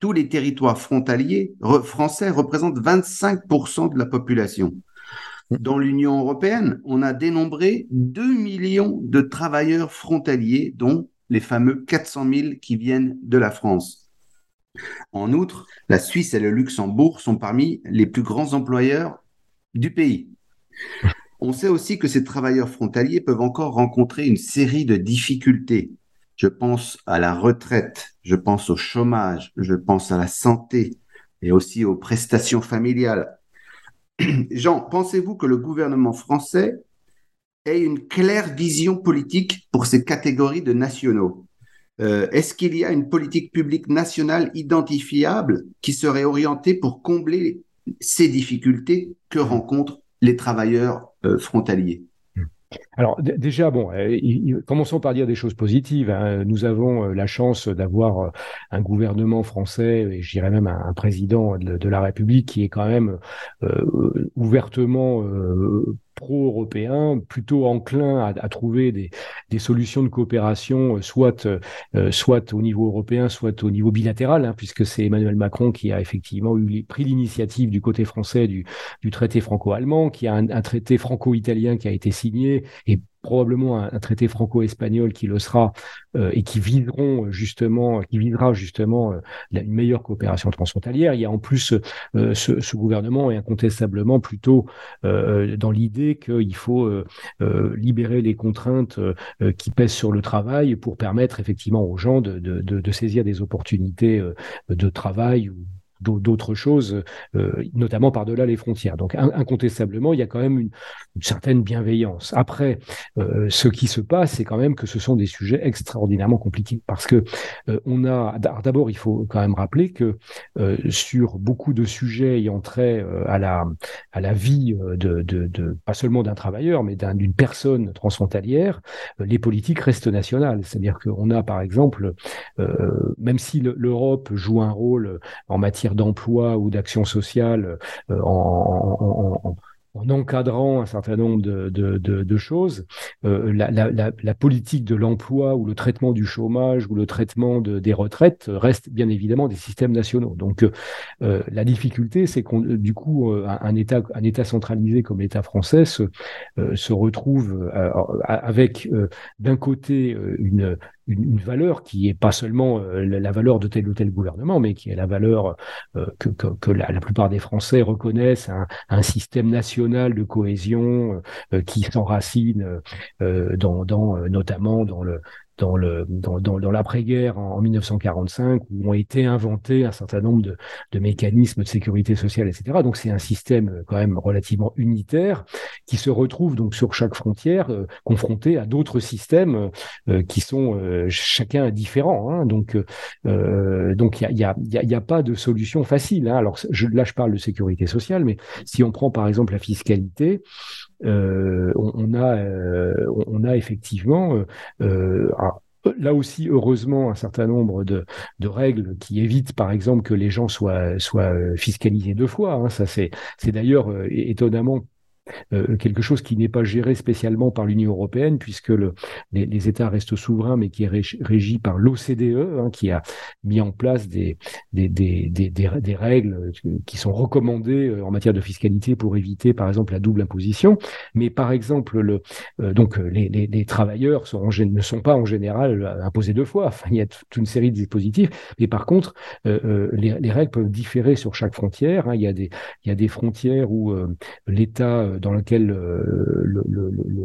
tous les territoires frontaliers français représentent 25% de la population. Dans l'Union européenne, on a dénombré 2 millions de travailleurs frontaliers, dont les fameux 400 000 qui viennent de la France. En outre, la Suisse et le Luxembourg sont parmi les plus grands employeurs du pays. On sait aussi que ces travailleurs frontaliers peuvent encore rencontrer une série de difficultés. Je pense à la retraite, je pense au chômage, je pense à la santé et aussi aux prestations familiales. Jean, pensez-vous que le gouvernement français ait une claire vision politique pour ces catégories de nationaux? Euh, Est-ce qu'il y a une politique publique nationale identifiable qui serait orientée pour combler ces difficultés que rencontrent les travailleurs euh, frontaliers? Alors déjà, bon, euh, commençons par dire des choses positives. Hein. Nous avons la chance d'avoir un gouvernement français, et je dirais même un, président de, la République qui est quand même ouvertement pro-européen, plutôt enclin à, trouver des, solutions de coopération, euh, soit, euh, soit au niveau européen, soit au niveau bilatéral, hein, puisque c'est Emmanuel Macron qui a effectivement pris l'initiative du côté français du, traité franco-allemand, qui a un, un traité franco-italien qui a été signé et probablement un, traité franco-espagnol qui le sera euh, et qui viseront justement, qui visera justement euh, une meilleure coopération transfrontalière. Il y a en plus euh, ce, ce, gouvernement est incontestablement plutôt dans l'idée qu'il faut libérer les contraintes qui pèsent sur le travail pour permettre effectivement aux gens de, de, de, de saisir des opportunités de travail ou d'autres choses, euh, notamment par-delà les frontières. Donc incontestablement, il y a quand même une, certaine bienveillance. Après, euh, ce qui se passe, c'est quand même que ce sont des sujets extraordinairement compliqués parce que euh, on a d'abord, il faut quand même rappeler que sur beaucoup de sujets ayant trait à la à la vie de, pas seulement d'un travailleur, mais d'une personne transfrontalière, les politiques restent nationales. C'est-à-dire qu'on a par exemple, même si l'Europe joue un rôle en matière d'emploi ou d'action sociale euh, en, en encadrant un certain nombre de, choses, euh, la, politique de l'emploi ou le traitement du chômage ou le traitement de, des retraites reste bien évidemment des systèmes nationaux. Donc euh, la difficulté, c'est qu'on du coup un, État un État centralisé comme l'État français se retrouve avec d'un côté une une, valeur qui est pas seulement euh, la valeur de tel ou tel gouvernement, mais qui est la valeur euh, que, la, plupart des Français reconnaissent un, un système national de cohésion euh, qui s'enracine dans, notamment dans le dans le dans, dans, dans l'après-guerre en, 1945 où ont été inventés un certain nombre de, de mécanismes de sécurité sociale, etc. Donc c'est un système euh, quand même relativement unitaire qui se retrouve donc sur chaque frontière euh, confronté à d'autres systèmes euh, qui sont chacun différents. Hein. Donc donc il y a, y, a, y a pas de solution facile. Hein. Alors je, là je parle de sécurité sociale, mais si on prend par exemple la fiscalité, euh, on, a, euh, on a effectivement euh, là aussi, heureusement, un certain nombre de, de, règles qui évitent, par exemple, que les gens soient, soient fiscalisés deux fois. Hein. Ça, c'est, c'est d'ailleurs étonnamment euh, quelque chose qui n'est pas géré spécialement par l'Union européenne, puisque le, les, États restent souverains, mais qui est régi par l'OCDE, hein, qui a mis en place des, des, des, des, des règles qui sont recommandées euh, en matière de fiscalité pour éviter, par exemple, la double imposition. Mais par exemple, le, euh, donc les, les, travailleurs ne sont pas en général imposés deux fois. Il y a toute une série de dispositifs. Mais par contre, les, les, règles peuvent différer sur chaque frontière. Hein. Il, y a des, il y a des frontières où l'État dans lequel euh,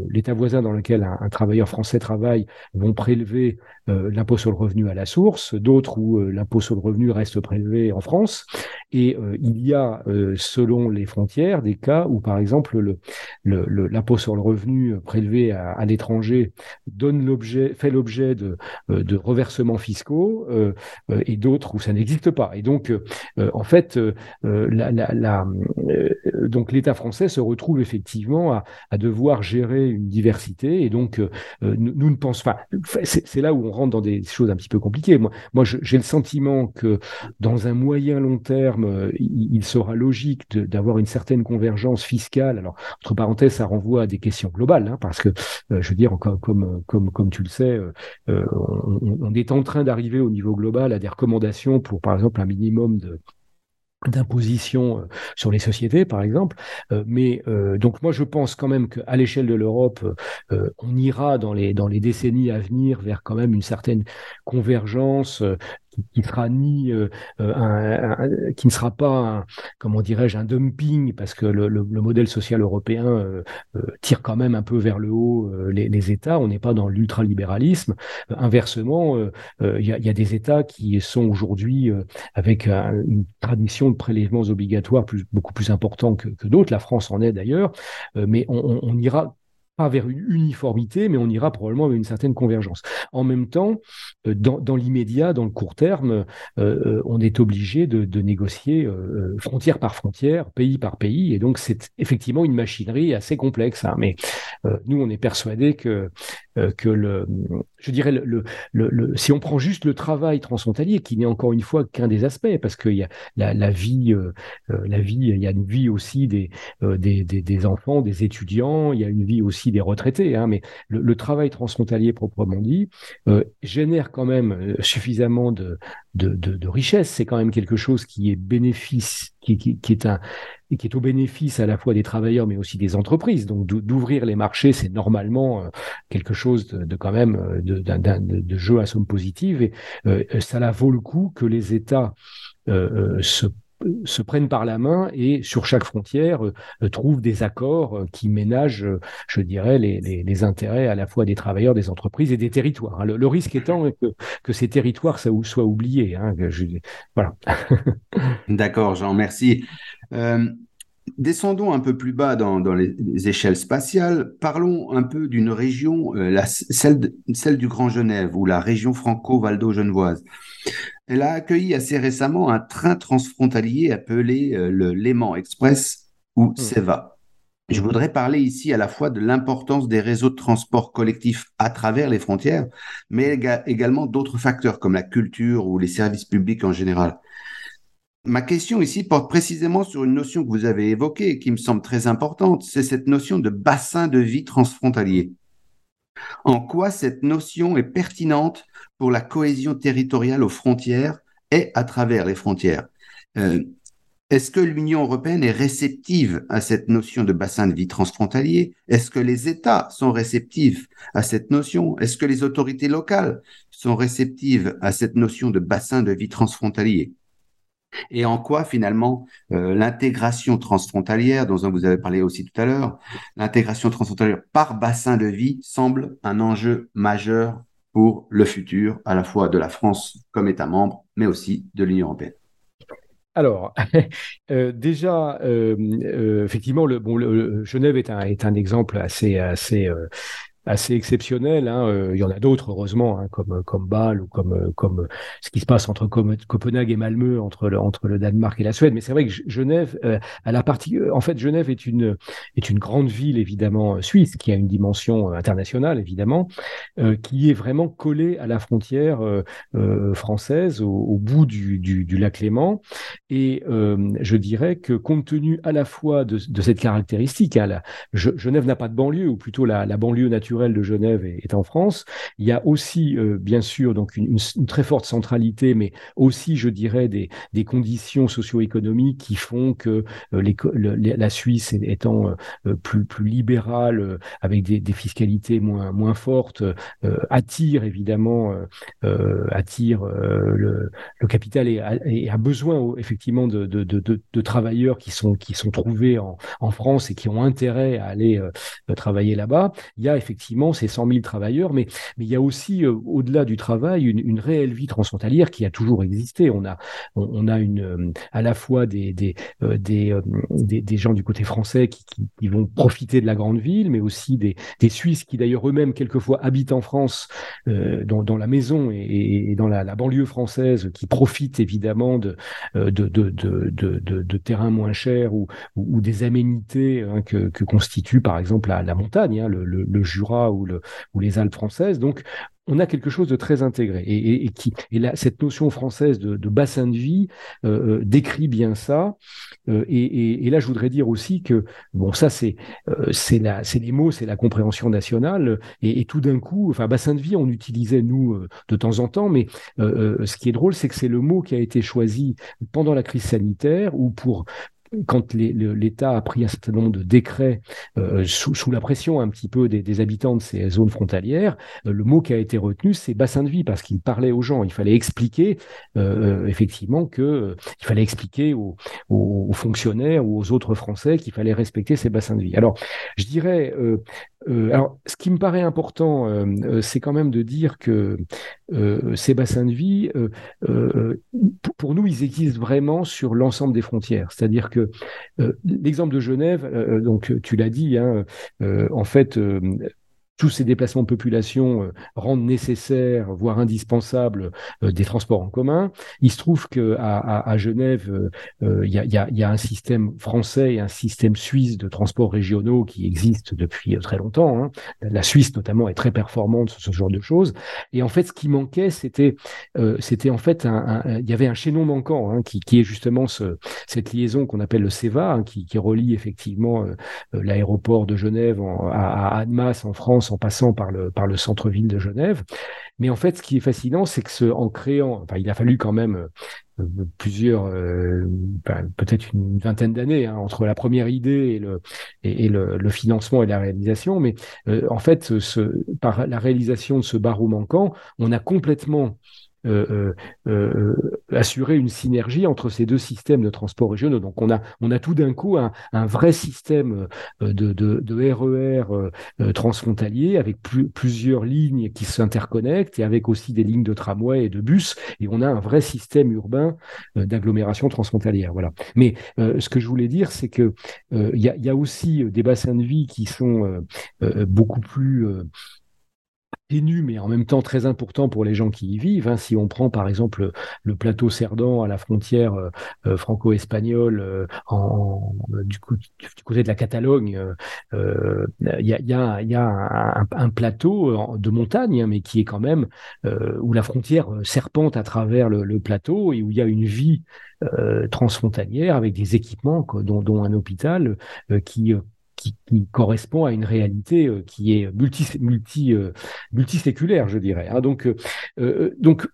l'État voisin dans lequel un, travailleur français travaille vont prélever euh, l'impôt sur le revenu à la source, d'autres où euh, l'impôt sur le revenu reste prélevé en France. Et il y a, selon les frontières, des cas où, par exemple, l'impôt sur le revenu prélevé à, l'étranger donne l'objet, fait l'objet de, reversements fiscaux, et d'autres où ça n'existe pas. Et donc, en fait, donc l'État français se retrouve effectivement à, devoir gérer une diversité et donc euh, euh, nous, ne pensons pas. C'est là où on rentre dans des choses un petit peu compliquées. Moi, moi j'ai le sentiment que dans un moyen long terme, euh, il, sera logique d'avoir une certaine convergence fiscale. Alors entre parenthèses, ça renvoie à des questions globales, hein, parce que je veux dire comme comme comme, tu le sais, on est en train d'arriver au niveau global à des recommandations pour par exemple un minimum de d'imposition euh, sur les sociétés, par exemple. Euh, mais euh, donc moi, je pense quand même qu'à l'échelle de l'Europe, on ira dans les dans les décennies à venir vers quand même une certaine convergence ni un, qui ne sera pas, comment dirais-je, un dumping, parce que le, le, modèle social européen tire quand même un peu vers le haut les, États. On n'est pas dans l'ultralibéralisme. inversement, il y a, des États qui sont aujourd'hui avec une tradition de prélèvements obligatoires beaucoup plus important que, d'autres. La France en est d'ailleurs, mais on ira pas vers une uniformité, mais on ira probablement vers une certaine convergence. En même temps, euh, dans, l'immédiat, dans le court terme, euh, euh, on est obligé de, négocier frontière par frontière, pays par pays, et donc c'est effectivement une machinerie assez complexe. Hein. mais nous, on est persuadé que que le, je dirais le, le, si on prend juste le travail transfrontalier, qui n'est encore une fois qu'un des aspects, parce qu'il y a la, vie, la vie, il y a une vie aussi des, des, des, des enfants, des étudiants, il y a une vie aussi des retraités, hein, mais le, travail transfrontalier proprement dit euh, génère quand même euh, suffisamment de, de, richesse. C'est quand même quelque chose qui est bénéfice, qui, est au bénéfice à la fois des travailleurs mais aussi des entreprises. Donc d'ouvrir les marchés, c'est normalement euh, quelque chose de, quand même de, de, jeu à somme positive et ça la vaut le coup que les États se se prennent par la main et sur chaque frontière euh, trouvent des accords euh, qui ménagent, euh, je dirais, les, intérêts à la fois des travailleurs, des entreprises et des territoires. Hein. Le, risque étant que, ces territoires soient oubliés. Hein, voilà. D'accord, Jean, merci. Descendons un peu plus bas dans, les, échelles spatiales. Parlons un peu d'une région, celle, celle du Grand Genève ou la région franco-valdo-genevoise. Elle a accueilli assez récemment un train transfrontalier appelé euh, le Léman Express ou hmm. SEVA. Je voudrais parler ici à la fois de l'importance des réseaux de transport collectifs à travers les frontières, mais également d'autres facteurs comme la culture ou les services publics en général. Ma question ici porte précisément sur une notion que vous avez évoquée et qui me semble très importante, c'est cette notion de bassin de vie transfrontalier. En quoi cette notion est pertinente pour la cohésion territoriale aux frontières et à travers les frontières? Euh, Est-ce que l'Union européenne est réceptive à cette notion de bassin de vie transfrontalier? Est-ce que les États sont réceptifs à cette notion? Est-ce que les autorités locales sont réceptives à cette notion de bassin de vie transfrontalier? Et en quoi finalement euh, l'intégration transfrontalière, dont vous avez parlé aussi tout à l'heure, l'intégration transfrontalière par bassin de vie semble un enjeu majeur pour le futur, à la fois de la France comme État membre, mais aussi de l'Union européenne. Alors, euh, déjà, euh, effectivement, le, Genève est un, est un exemple assez, assez assez exceptionnel. Hein. Euh, il y en a d'autres, heureusement, hein, comme, comme Bâle ou comme, comme ce qui se passe entre Copenhague et Malmö, entre le, entre le Danemark et la Suède. Mais c'est vrai que Genève, euh, à la partie, en fait, Genève est une, est une grande ville, évidemment, suisse, qui a une dimension internationale, évidemment, euh, qui est vraiment collée à la frontière euh, française, au, bout du, du, lac Léman. Et je dirais que compte tenu à la fois de, de cette caractéristique, hein, Genève n'a pas de banlieue, ou plutôt la, la banlieue naturelle de Genève est, en France. Il y a aussi, euh, bien sûr, donc une, très forte centralité, mais aussi, je dirais, des, conditions socio-économiques qui font que euh, la Suisse étant euh, plus, libérale, avec des, fiscalités moins, fortes, attire évidemment attire le, capital et a, besoin effectivement de, de, travailleurs qui sont, qui sont trouvés en, en France et qui ont intérêt à aller travailler là-bas. Il y a effectivement effectivement ces 100 000 travailleurs, mais, il y a aussi, euh, au-delà du travail, une, réelle vie transfrontalière qui a toujours existé. On a, on, a une, euh, à la fois des, des, euh, des, des, gens du côté français qui, vont profiter de la grande ville, mais aussi des, des Suisses qui d'ailleurs eux-mêmes quelquefois habitent en France, dans, dans, la maison et, dans la, banlieue française, qui profitent évidemment de, de, de, de, de terrains moins chers ou, ou, des aménités hein, que, constitue par exemple la, montagne, hein, le Jura ou, ou les Alpes françaises. Donc, on a quelque chose de très intégré. Et, là cette notion française de, bassin de vie euh, euh, décrit bien ça. Euh, et, là je voudrais dire aussi que bon ça c'est c'est la c'est les mots c'est la compréhension nationale. Et, tout d'un coup enfin bassin de vie on utilisait nous de temps en temps. Mais ce qui est drôle c'est que c'est le mot qui a été choisi pendant la crise sanitaire ou pour quand l'État a pris un certain nombre de décrets sous, la pression un petit peu des, habitants de ces zones frontalières, le mot qui a été retenu, c'est bassin de vie, parce qu'il parlait aux gens. Il fallait expliquer effectivement que il fallait expliquer aux, aux, fonctionnaires ou aux autres Français qu'il fallait respecter ces bassins de vie. Alors, je dirais, alors, ce qui me paraît important, c'est quand même de dire que ces bassins de vie, pour nous, ils existent vraiment sur l'ensemble des frontières. C'est-à-dire que l'exemple de Genève, donc tu l'as dit, hein, en fait, tous ces déplacements de population euh, rendent nécessaires, voire indispensables, euh, des transports en commun. Il se trouve qu'à à, Genève, euh, il y, a, un système français et un système suisse de transports régionaux qui existent depuis très longtemps. Hein. La Suisse, notamment, est très performante sur ce genre de choses. Et en fait, ce qui manquait, c'était, c'était en fait, il y avait un chaînon manquant hein, qui, est justement ce, cette liaison qu'on appelle le CEVA, hein, qui, qui, relie effectivement l'aéroport de Genève à, à Annemasse en France en passant par le, centre-ville de Genève. Mais en fait, ce qui est fascinant, c'est que en créant, enfin, il a fallu quand même euh, plusieurs, euh, peut-être une vingtaine d'années hein, entre la première idée et le, financement et la réalisation. Mais euh, en fait, par la réalisation de ce barreau manquant, on a complètement euh, euh, euh, assurer une synergie entre ces deux systèmes de transport régionaux. Donc on a, on a tout d'un coup un, un, vrai système de, de, de RER e transfrontalier avec plusieurs lignes qui s'interconnectent et avec aussi des lignes de tramway et de bus. Et on a un vrai système urbain d'agglomération transfrontalière. Voilà. Mais ce que je voulais dire, c'est que il y, a, aussi des bassins de vie qui sont beaucoup plus ténu, mais en même temps très important pour les gens qui y vivent. Hein. Si on prend par exemple le plateau Cerdan à la frontière euh, euh, franco-espagnole, euh, du, côté de la Catalogne, il y a, un, plateau de montagne, hein, mais qui est quand même où la frontière serpente à travers le, plateau et où il y a une vie transfrontalière avec des équipements dont un hôpital qui qui, correspond à une réalité euh, qui est multi, euh, multiséculaire, je dirais. Hein. Donc, euh, donc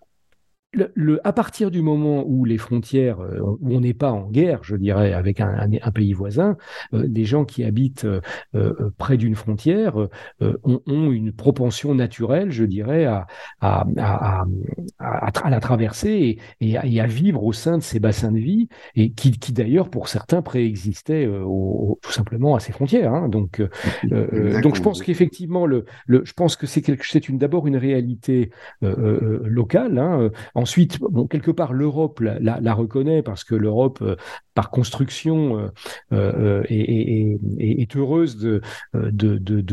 le, à partir du moment où les frontières, euh, où on n'est pas en guerre, je dirais, avec un, un, pays voisin, euh, des gens qui habitent euh, près d'une frontière ont, ont, une propension naturelle, je dirais, à, à, à, à la traverser et, et, à, vivre au sein de ces bassins de vie, et qui, qui d'ailleurs, pour certains, préexistaient tout simplement à ces frontières. Hein. Donc, donc, je pense qu'effectivement, le, le, je pense que c'est d'abord une réalité locale. Hein, Ensuite, quelque part, l'Europe la, reconnaît parce que l'Europe, euh, par construction, euh, euh, est, heureuse de,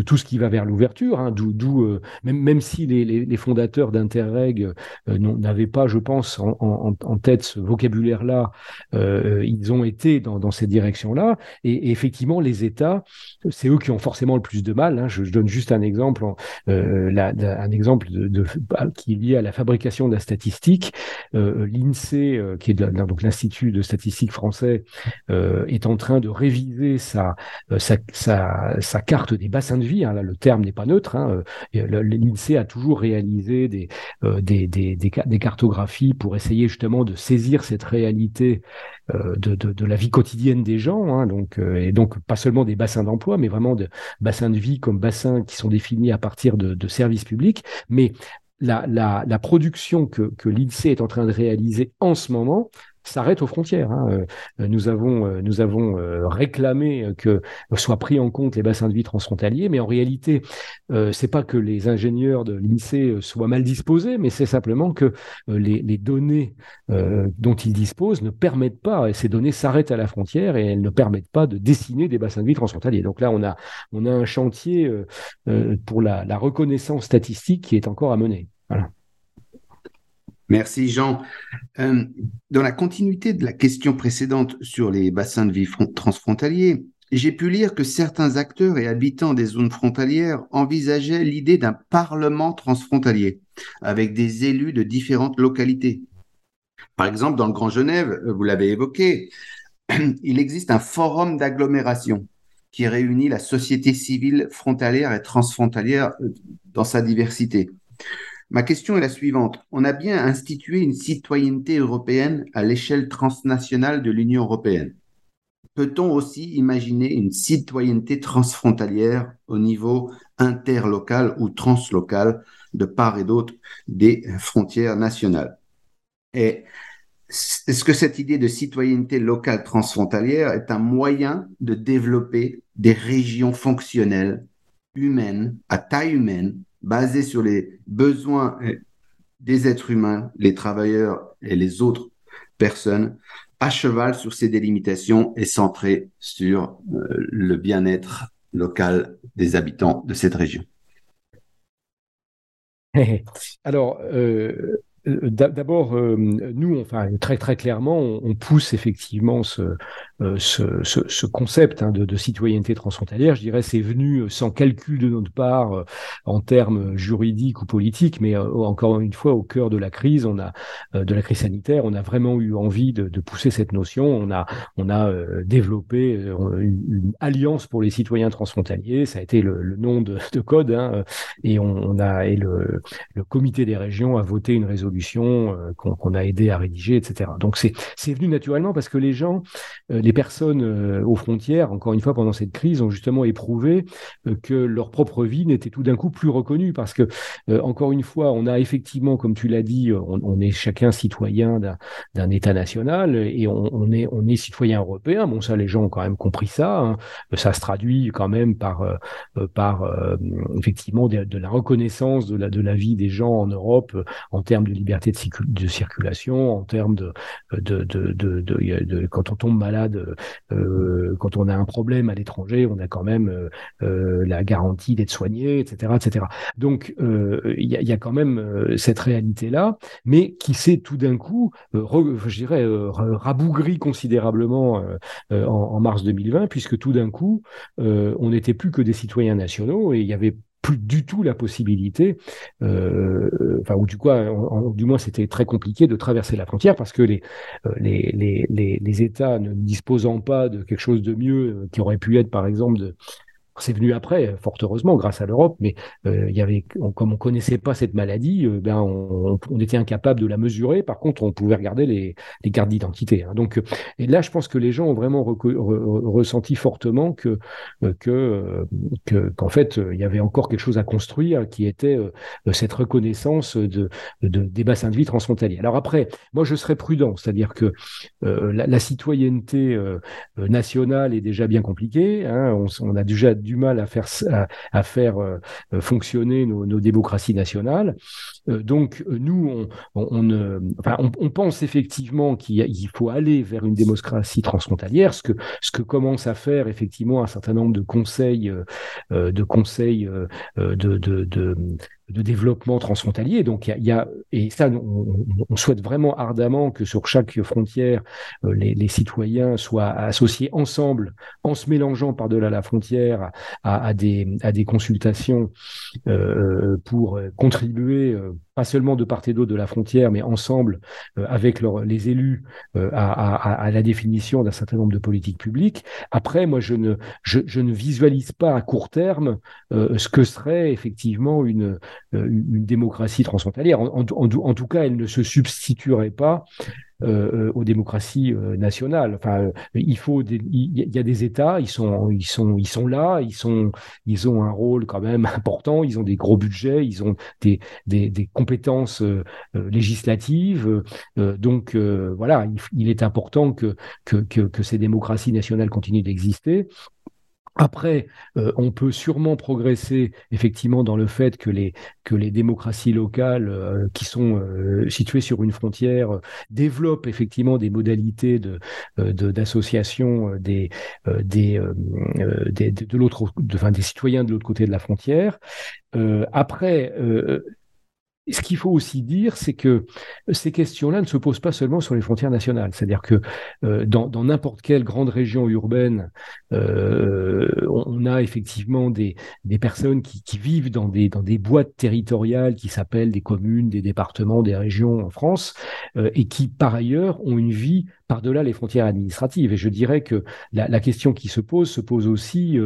tout ce qui va vers l'ouverture. Hein, D'où, même, même si les, fondateurs d'Interreg n'avaient pas, je pense, en, tête ce vocabulaire-là, ils ont été dans, cette direction-là. Et, effectivement, les États, c'est eux qui ont forcément le plus de mal. Hein. Je, donne juste un exemple, un exemple qui est lié à la fabrication de la statistique euh, L'INSEE, euh, qui est donc l'Institut de statistique français, euh, est en train de réviser sa, carte des bassins de vie. Hein, là, le terme n'est pas neutre. Hein, L'INSEE a toujours réalisé des, cartographies pour essayer justement de saisir cette réalité de, la vie quotidienne des gens, hein, et donc pas seulement des bassins d'emploi, mais vraiment de bassins de vie comme bassins qui sont définis à partir de, de services publics. Mais la, la, la production que, que l'INSEE est en train de réaliser en ce moment s'arrête aux frontières. Hein. Euh, nous avons, euh, nous avons euh, réclamé que soient pris en compte les bassins de vie transfrontaliers, mais en réalité, euh, c'est pas que les ingénieurs de l'INSEE soient mal disposés, mais c'est simplement que les, données dont ils disposent ne permettent pas, et ces données s'arrêtent à la frontière et elles ne permettent pas de dessiner des bassins de vie transfrontaliers. Donc là, on a, on a un chantier pour la, la reconnaissance statistique qui est encore à mener. Voilà. Merci Jean. Euh, dans la continuité de la question précédente sur les bassins de vie transfrontaliers, j'ai pu lire que certains acteurs et habitants des zones frontalières envisageaient l'idée d'un parlement transfrontalier avec des élus de différentes localités. Par exemple, dans le Grand Genève, vous l'avez évoqué, il existe un forum d'agglomération qui réunit la société civile frontalière et transfrontalière euh, dans sa diversité. Ma question est la suivante. On a bien institué une citoyenneté européenne à l'échelle transnationale de l'Union européenne. peut-on aussi imaginer une citoyenneté transfrontalière au niveau interlocal ou translocal de part et d'autre des frontières nationales? Et est-ce que cette idée de citoyenneté locale transfrontalière est un moyen de développer des régions fonctionnelles, humaines, à taille humaine, basées sur les besoins des êtres humains, les travailleurs et les autres personnes, à cheval sur ces délimitations et centrées sur euh, le bien-être local des habitants de cette région. Alors, euh, d'abord, euh, nous, enfin, très très clairement, on, pousse effectivement ce, euh, ce, concept hein, de, citoyenneté transfrontalière. Je dirais, c'est venu sans calcul de notre part en termes juridiques ou politiques, mais encore une fois, au cœur de la crise, on a de la crise sanitaire, on a vraiment eu envie de, pousser cette notion. On a on a développé une, alliance pour les citoyens transfrontaliers. Ça a été le, nom de, code, hein, et on, a et le comité des régions a voté une résolution euh, qu'on a aidé à rédiger, etc. Donc c'est venu naturellement parce que les gens, euh, les personnes euh, aux frontières, encore une fois pendant cette crise, ont justement éprouvé que leur propre vie n'était tout d'un coup plus reconnue parce que encore une fois, on a effectivement, comme tu l'as dit, on, est chacun citoyen d'un État national et on, est on est citoyen européen. Bon, ça, les gens ont quand même compris ça. Hein. Ça se traduit quand même par par effectivement de, la reconnaissance de la de la vie des gens en Europe en termes de liberté de, circulation, en termes de, de, de, quand on tombe malade, euh, quand on a un problème à l'étranger, on a quand même euh, euh, la garantie d'être soigné, etc., etc. Donc il y, a, quand même cette réalité là, mais qui s'est tout d'un coup, je dirais, rabougri considérablement en, mars 2020, puisque tout d'un coup, on n'était plus que des citoyens nationaux et il y avait plus du tout la possibilité, euh, enfin ou du coup, du moins c'était très compliqué de traverser la frontière parce que les, euh, les, les, les, les États ne disposant pas de quelque chose de mieux euh, qui aurait pu être par exemple de, c'est venu après, fort heureusement, grâce à l'Europe, mais euh, il y avait, comme on connaissait pas cette maladie, euh, ben on, on, était incapable de la mesurer. Par contre, on pouvait regarder les, cartes d'identité. Hein. Donc, et là, je pense que les gens ont vraiment ressenti fortement que que qu'en fait, il y avait encore quelque chose à construire, qui était cette reconnaissance de, de, des bassins de vie transfrontaliers. Alors après, moi, je serais prudent, c'est-à-dire que la, citoyenneté nationale est déjà bien compliquée. Hein. On, on a déjà du mal à faire, euh, euh, fonctionner nos, démocraties nationales. Euh, donc nous, on, pense effectivement qu'il faut aller vers une démocratie transfrontalière, ce que, ce commence à faire effectivement un certain nombre de conseils, de conseils de développement transfrontalier. Donc il y, a, et ça, on, souhaite vraiment ardemment que sur chaque frontière, euh, les, citoyens soient associés ensemble, en se mélangeant par-delà la frontière à, des, à des consultations euh, pour contribuer. Euh, pas seulement de part et d'autre de la frontière, mais ensemble avec les élus à, la définition d'un certain nombre de politiques publiques. Après, moi, je ne, je, je ne visualise pas à court terme ce que serait effectivement une, euh, une démocratie transfrontalière. En, tout cas, elle ne se substituerait pas euh, aux démocraties euh, nationales. Enfin, il faut, il y a des États, ils sont, ils sont, ils sont là, ils sont, ils ont un rôle quand même important. Ils ont des gros budgets, ils ont des, des, des compétences législatives. donc voilà, il, est important que, que, que, que ces démocraties nationales continuent d'exister. Après, euh, on peut sûrement progresser effectivement dans le fait que les, que les démocraties locales euh, qui sont euh, situées sur une frontière développent effectivement des modalités de, d'association des, des, des, de, l'autre, enfin, des citoyens de l'autre côté de la frontière. après, ce qu'il faut aussi dire, c'est que ces questions-là ne se posent pas seulement sur les frontières nationales. C'est-à-dire que euh, dans n'importe quelle grande région urbaine, euh, on a effectivement des, personnes qui, vivent dans des, dans des boîtes territoriales qui s'appellent des communes, des départements, des régions en France, euh, et qui par ailleurs ont une vie par-delà les frontières administratives. Et je dirais que la, question qui se pose se pose aussi,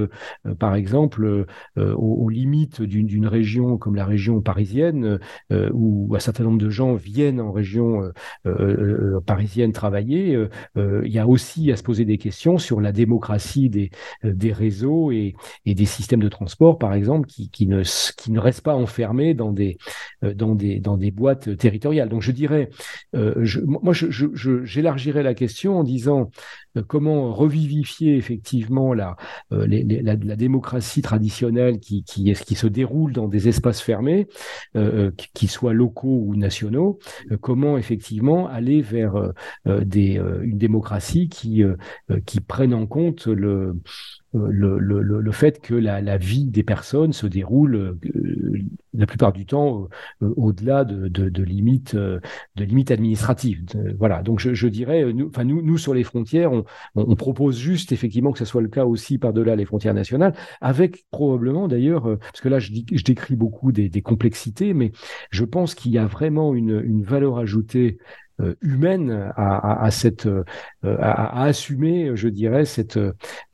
par exemple, aux, limites d'une région comme la région parisienne, où un certain nombre de gens viennent en région parisienne travailler. il y a aussi à se poser des questions sur la démocratie des, des réseaux et, des systèmes de transport, par exemple, qui, ne, qui ne restent pas enfermés dans des, dans des, dans des boîtes territoriales. Donc je dirais, moi j'élargirais la question en disant euh, comment revivifier effectivement la, euh, la, démocratie traditionnelle qui, qui, qui, se déroule dans des espaces fermés, euh, qui soient locaux ou nationaux, comment effectivement aller vers des, une démocratie qui, qui prenne en compte le, le, le, le, fait que la, la, vie des personnes se déroule euh, la plupart du temps euh, au-delà de, de, de, limites de limites administratives. voilà. Donc je, je dirais, nous, enfin nous, nous sur les frontières, on, on, propose juste effectivement que ce soit le cas aussi par-delà les frontières nationales, avec probablement d'ailleurs, euh, parce que là je, je décris beaucoup des, des complexités, mais je pense qu'il y a vraiment une, une valeur ajoutée euh, humaine à, à, cette, euh, à, assumer, je dirais, cette,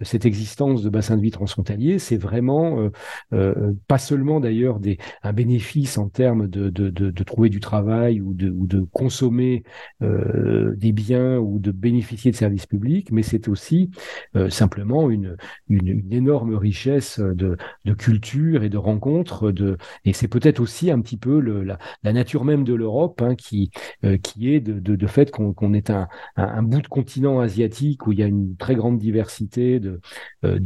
cette existence de bassin de vie transfrontalier. C'est vraiment euh, pas seulement d'ailleurs des, un bénéfice en termes de, de, de, trouver du travail ou de, de consommer euh, des biens ou de bénéficier de services publics, mais c'est aussi euh, simplement une, une, énorme richesse de, de culture et de rencontres. De, et c'est peut-être aussi un petit peu le, la, la nature même de l'Europe hein, qui, qui est de, fait qu'on est un, bout de continent asiatique où il y a une très grande diversité de, euh,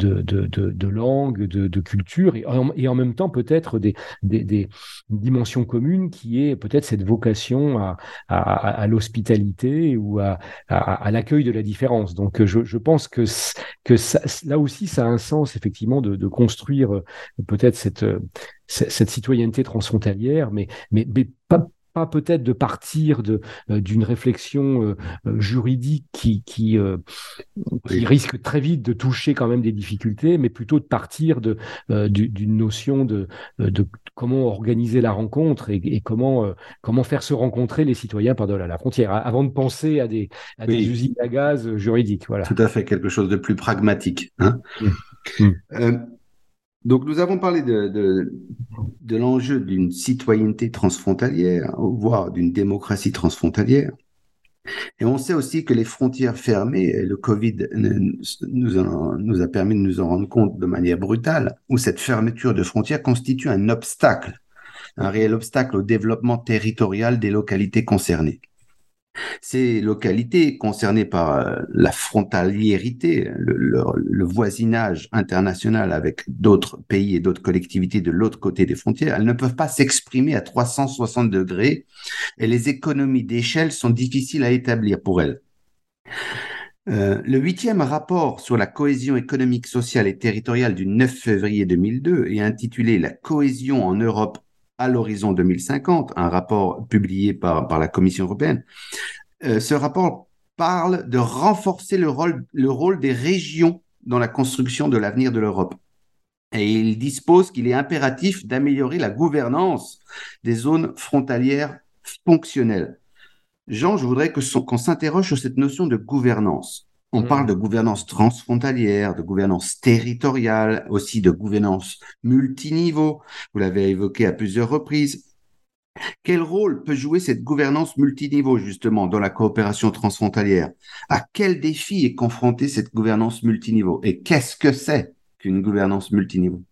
langues, de, cultures, et en, même temps peut-être des, dimensions communes qui est peut-être cette vocation à, l'hospitalité ou à, l'accueil de la différence. Donc je, pense que, là aussi, ça a un sens effectivement de, construire euh, peut-être cette, cette citoyenneté transfrontalière, mais pas, pas peut-être de partir de euh, d'une réflexion euh, euh, juridique qui qui, qui risque très vite de toucher quand même des difficultés, mais plutôt de partir de d'une notion de de comment organiser la rencontre et, et comment comment faire se rencontrer les citoyens par-delà la frontière, avant de penser à des à des usines à gaz juridiques. Voilà. Tout à fait, quelque chose de plus pragmatique. Hein mmh. Mmh. Donc, nous avons parlé de, l'enjeu d'une citoyenneté transfrontalière, voire d'une démocratie transfrontalière. Et on sait aussi que les frontières fermées, le Covid nous, nous a permis de nous en rendre compte de manière brutale, où cette fermeture de frontières constitue un obstacle, un réel obstacle au développement territorial des localités concernées. Ces localités concernées par euh, la frontaliérité, le, voisinage international avec d'autres pays et d'autres collectivités de l'autre côté des frontières, elles ne peuvent pas s'exprimer à 360 degrés et les économies d'échelle sont difficiles à établir pour elles. Euh, le huitième rapport sur la cohésion économique, sociale et territoriale du 9 février 2002 est intitulé La cohésion en Europe à l'horizon 2050, un rapport publié par, la Commission européenne. Euh, ce rapport parle de renforcer le rôle, le rôle des régions dans la construction de l'avenir de l'Europe. Et il dispose qu'il est impératif d'améliorer la gouvernance des zones frontalières fonctionnelles. Jean, je voudrais qu'on s'interroge sur cette notion de gouvernance. On parle de gouvernance transfrontalière, de gouvernance territoriale, aussi de gouvernance multiniveau. Vous l'avez évoqué à plusieurs reprises. Quel rôle peut jouer cette gouvernance multiniveau justement dans la coopération transfrontalière? À quel défi est confrontée cette gouvernance multiniveau? Et qu'est-ce que c'est qu'une gouvernance multiniveau?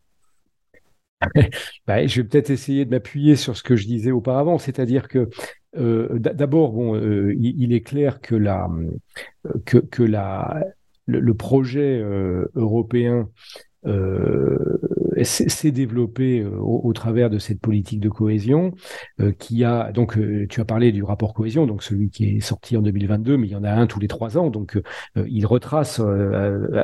bah, je vais peut-être essayer de m'appuyer sur ce que je disais auparavant, c'est-à-dire que euh, d'abord, euh, il, est clair que la le, projet euh, européen s'est développé euh, au, travers de cette politique de cohésion euh, qui a donc euh, tu as parlé du rapport cohésion donc celui qui est sorti en 2022 mais il y en a un tous les trois ans. Donc il retrace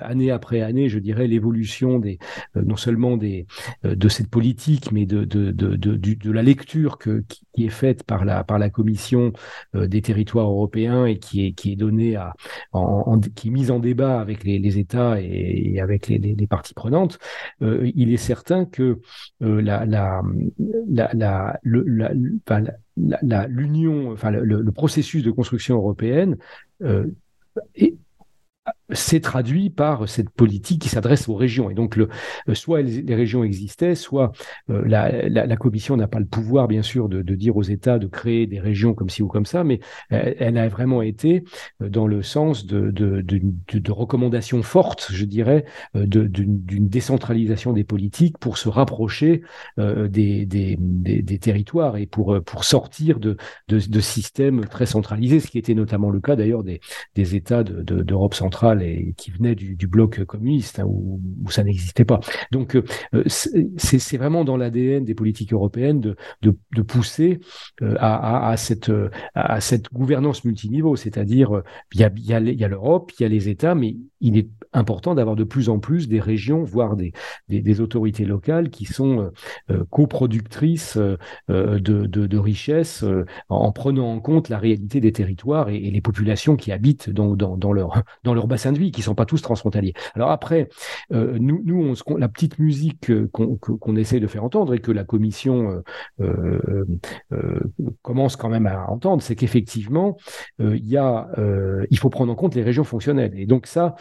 année après année je dirais l'évolution des non seulement des de cette politique mais de de de de, de la lecture qui est faite par la par la commission des territoires européens et qui est qui est donnée à qui mise en débat avec les, les États et, avec les, les, parties prenantes il est certain que euh, la, la, l'union, le, processus de construction européenne euh, c'est traduit par cette politique qui s'adresse aux régions. Et donc, euh, soit les régions existaient, soit euh, la, Commission n'a pas le pouvoir, bien sûr, de, dire aux États de créer des régions comme ci ou comme ça, mais euh, elle a vraiment été dans le sens de, recommandations fortes, je dirais, d'une décentralisation des politiques pour se rapprocher des, territoires et pour, sortir de, systèmes très centralisés, ce qui était notamment le cas d'ailleurs des États d'Europe centrale et qui venait du, bloc communiste, hein, où, ça n'existait pas. Donc, euh, c'est vraiment dans l'ADN des politiques européennes de, pousser euh, à, cette, gouvernance multiniveau, c'est-à-dire il y a, y a l'Europe, il y a les États, mais il est important d'avoir de plus en plus des régions, voire des, des, autorités locales qui sont euh, coproductrices de, de, de, richesses en, prenant en compte la réalité des territoires et, les populations qui habitent dans, dans, dans, leur, dans leur bassin de vie, qui sont pas tous transfrontaliers. Alors après, euh, nous, nous on, la petite musique qu'on essaie de faire entendre et que la commission euh, euh, commence quand même à entendre, c'est qu'effectivement, il y il faut prendre en compte les régions fonctionnelles. Et donc ça,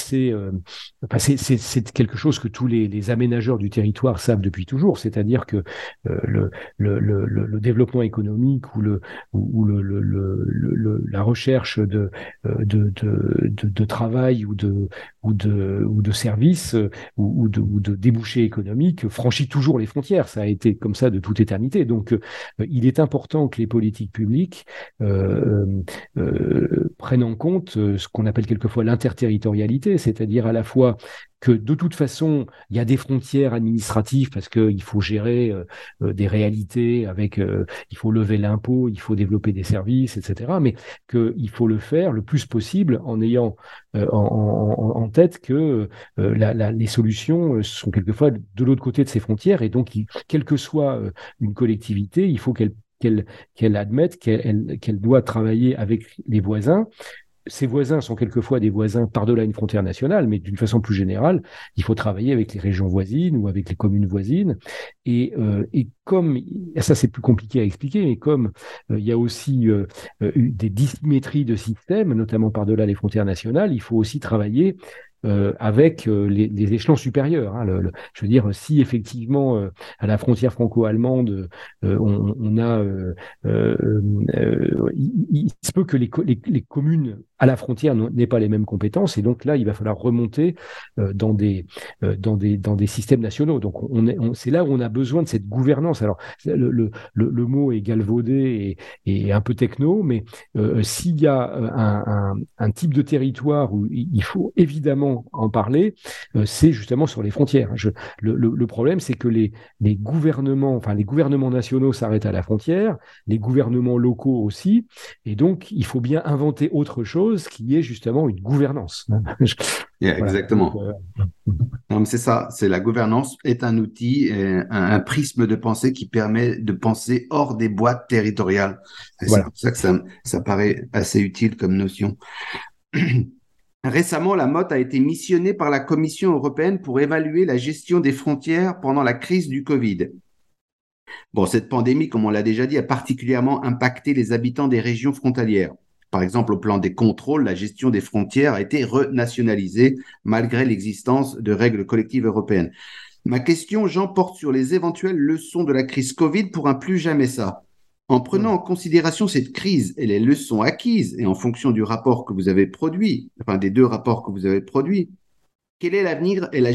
c'est enfin, c'est quelque chose que tous les, aménageurs du territoire savent depuis toujours, c'est-à-dire que le, le, développement économique ou la recherche de de travail ou de ou de ou de services euh, ou, de, ou de débouchés économiques franchit toujours les frontières. Ça a été comme ça de toute éternité. Donc, euh, il est important que les politiques publiques euh, prennent en compte ce qu'on appelle quelquefois l'interterritorialité, c'est-à-dire à la fois que de toute façon, il y a des frontières administratives parce qu'il faut gérer euh, euh, des réalités avec, euh, il faut lever l'impôt, il faut développer des services, etc. Mais qu'il faut le faire le plus possible en ayant en, tête que les solutions sont quelquefois de l'autre côté de ces frontières et donc, quelle que soit une collectivité, il faut qu'elle qu'elle admette qu'elle qu'elle doit travailler avec les voisins ces voisins sont quelquefois des voisins par-delà une frontière nationale, mais d'une façon plus générale, il faut travailler avec les régions voisines ou avec les communes voisines. Et, euh, et comme, ça c'est plus compliqué à expliquer, mais comme euh, il y a aussi euh, des dissymétries de systèmes, notamment par-delà les frontières nationales, il faut aussi travailler euh, avec euh, les, échelons supérieurs. Hein, je veux dire, si effectivement euh, à la frontière franco-allemande, on, a, il, il, se peut que les communes à la frontière n'aient pas les mêmes compétences, et donc là, il va falloir remonter dans des dans des dans des systèmes nationaux. Donc, on, c'est là où on a besoin de cette gouvernance. Alors, le, le, le mot est galvaudé et, un peu techno, mais s'il y a un, un, type de territoire où il faut évidemment en parler, euh, c'est justement sur les frontières. le, problème, c'est que les, les gouvernements, enfin les gouvernements nationaux s'arrêtent à la frontière, les gouvernements locaux aussi, et donc il faut bien inventer autre chose qui est justement une gouvernance. exactement. Euh, c'est ça, c'est la gouvernance est un outil, un, prisme de pensée qui permet de penser hors des boîtes territoriales. C'est pour ça que ça, ça paraît assez utile comme notion. Récemment, la MOT a été missionnée par la Commission européenne pour évaluer la gestion des frontières pendant la crise du Covid. Bon, cette pandémie, comme on l'a déjà dit, a particulièrement impacté les habitants des régions frontalières. Par exemple, au plan des contrôles, la gestion des frontières a été renationalisée malgré l'existence de règles collectives européennes. Ma question, Jean, porte sur les éventuelles leçons de la crise Covid pour un plus jamais ça. En prenant en considération cette crise et les leçons acquises, et en fonction du rapport que vous avez produit, enfin des deux rapports que vous avez produits, quel est l'avenir et la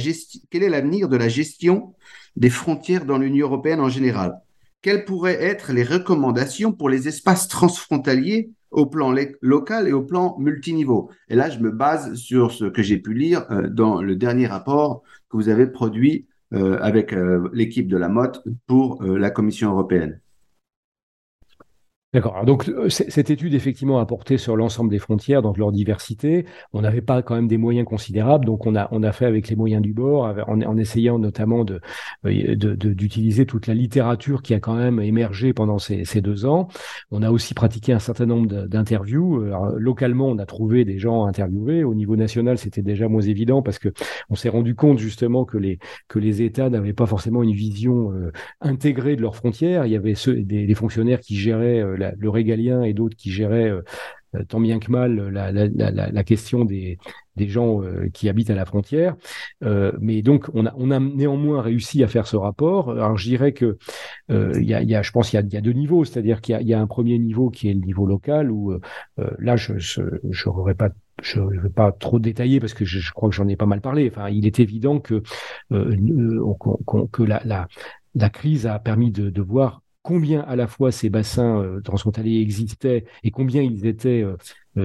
quel est l'avenir de la gestion des frontières dans l'Union européenne en général? Quelles pourraient être les recommandations pour les espaces transfrontaliers au plan local et au plan multiniveau Et là, je me base sur ce que j'ai pu lire euh, dans le dernier rapport que vous avez produit euh, avec euh, l'équipe de la MOT pour la Commission européenne. D'accord. Donc euh, cette étude effectivement a porté sur l'ensemble des frontières dans leur diversité. On n'avait pas quand même des moyens considérables, donc on a on a fait avec les moyens du bord, en, essayant notamment euh, d'utiliser de, toute la littérature qui a quand même émergé pendant ces, deux ans. On a aussi pratiqué un certain nombre d'interviews. Localement, on a trouvé des gens interviewés. Au niveau national, c'était déjà moins évident parce que on s'est rendu compte justement que les que les États n'avaient pas forcément une vision euh, intégrée de leurs frontières. Il y avait des, fonctionnaires qui géraient le régalien et d'autres qui géraient euh, tant bien que mal la, question des, gens qui habitent à la frontière. mais donc, on a, néanmoins réussi à faire ce rapport. Alors, je dirais que y, a, je pense qu'il y, a deux niveaux, c'est-à-dire qu'il y, a un premier niveau qui est le niveau local où là, je n'aurais pas je ne vais pas trop détailler parce que je, crois que j'en ai pas mal parlé. Enfin, il est évident que, euh, euh que la, crise a permis de voir combien à la fois ces bassins euh, transfrontaliers existaient et combien ils étaient euh,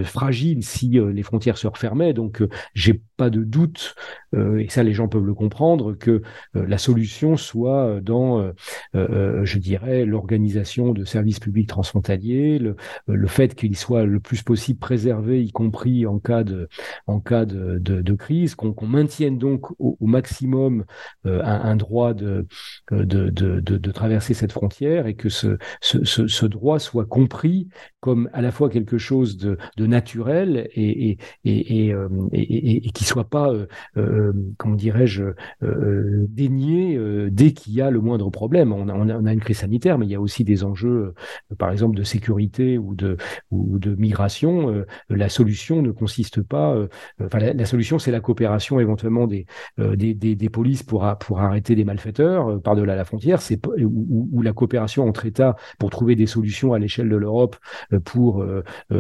fragile si euh, les frontières se refermaient. Donc, euh, j'ai pas de doute, et ça les gens peuvent le comprendre, que la solution soit dans, je dirais, l'organisation de services publics transfrontaliers, le, le fait qu'ils soient le plus possible préservés, y compris en cas de, en cas de, de, crise, qu'on maintienne donc au, maximum un, droit de, de, de, traverser cette frontière et que ce, ce, ce droit soit compris comme à la fois quelque chose de, de naturel et, et, et, et, euh, et qui soit pas, euh, euh, comment dirais-je, dénié dès qu'il y a le moindre problème. On a, on a, une crise sanitaire, mais il y a aussi des enjeux, par exemple, de sécurité ou de, ou de migration. la solution ne consiste pas, enfin, la, solution, c'est la coopération éventuellement des, des, des, des, polices pour, pour arrêter des malfaiteurs par-delà la frontière, c'est ou, ou, la coopération entre États pour trouver des solutions à l'échelle de l'Europe pour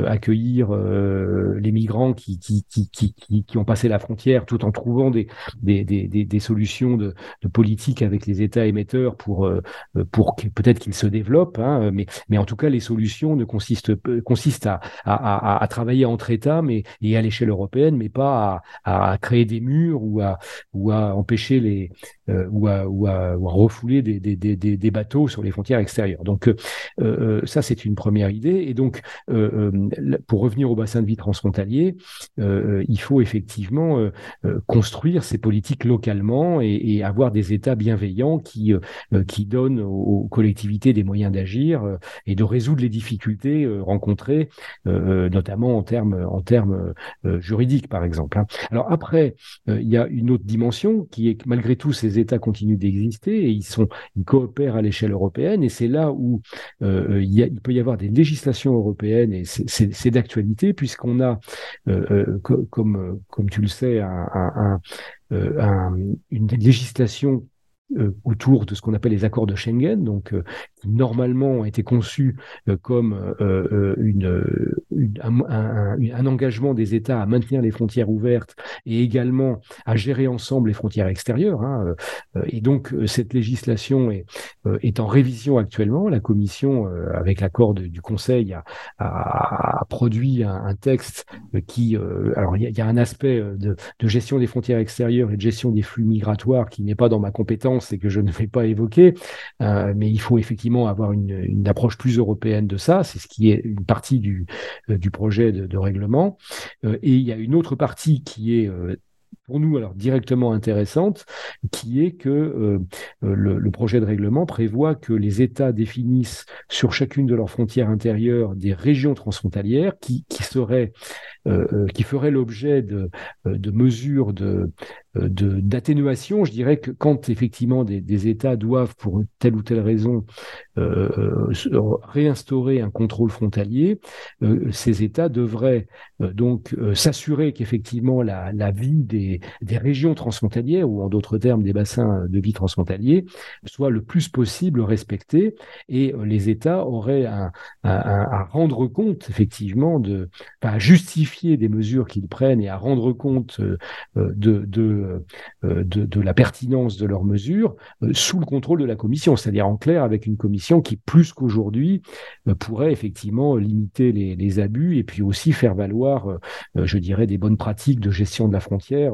accueillir euh, les migrants qui qui, qui, qui, qui, ont passé la frontière tout en trouvant des, des, des, des solutions de, politique avec les États émetteurs pour, euh, pour peut-être qu'ils se développent. Hein, mais, mais en tout cas, les solutions ne consistent, consistent à, à, travailler entre États mais, et à l'échelle européenne, mais pas à, créer des murs ou à, ou à empêcher les, euh, ou, à, ou, à, ou, à, refouler des, des, des, bateaux sur les frontières extérieures. Donc euh, euh ça, c'est une première idée. Et donc, euh, pour revenir au bassin de vie transfrontalier, euh, il faut effectivement euh, euh, construire ces politiques localement et, avoir des États bienveillants qui, qui donnent aux, collectivités des moyens d'agir et de résoudre les difficultés rencontrées, notamment en termes en termes juridiques, par exemple. Hein. Alors après, il y a une autre dimension qui est que malgré tout, ces États continuent d'exister et ils sont ils coopèrent à l'échelle européenne et c'est là où il peut y avoir des législations européennes et c'est d'actualité puisqu'on a, euh, euh, comme, comme tu le sais, un, euh, une législation autour de ce qu'on appelle les accords de Schengen, donc qui normalement ont été conçus comme un, engagement des États à maintenir les frontières ouvertes et également à gérer ensemble les frontières extérieures. Hein, et donc cette législation est, en révision actuellement. La Commission, avec l'accord du Conseil, a, produit un, texte qui, alors il y, a un aspect de gestion des frontières extérieures et de gestion des flux migratoires qui n'est pas dans ma compétence et que je ne vais pas évoquer, euh, mais il faut effectivement avoir une, approche plus européenne de ça. C'est ce qui est une partie du, euh, du projet de, règlement. Euh, et il y a une autre partie qui est pour nous alors directement intéressante, qui est que le, le, projet de règlement prévoit que les États définissent sur chacune de leurs frontières intérieures des régions transfrontalières qui, qui seraient euh, qui feraient l'objet de, de mesures de, euh, d'atténuation, je dirais que quand effectivement des, des, États doivent, pour telle ou telle raison, euh, euh réinstaurer un contrôle frontalier, euh, ces États devraient euh, donc s'assurer qu'effectivement la, la, vie des, des, régions transfrontalières, ou en d'autres termes des bassins de vie transfrontaliers, soit le plus possible respectée, et les États auraient à, à, à rendre compte effectivement de, à justifier des mesures qu'ils prennent et à rendre compte de, de euh, euh, de, la pertinence de leurs mesures euh, sous le contrôle de la commission, c'est-à-dire en clair avec une commission qui, plus qu'aujourd'hui, pourrait effectivement limiter les, abus et puis aussi faire valoir, je dirais, des bonnes pratiques de gestion de la frontière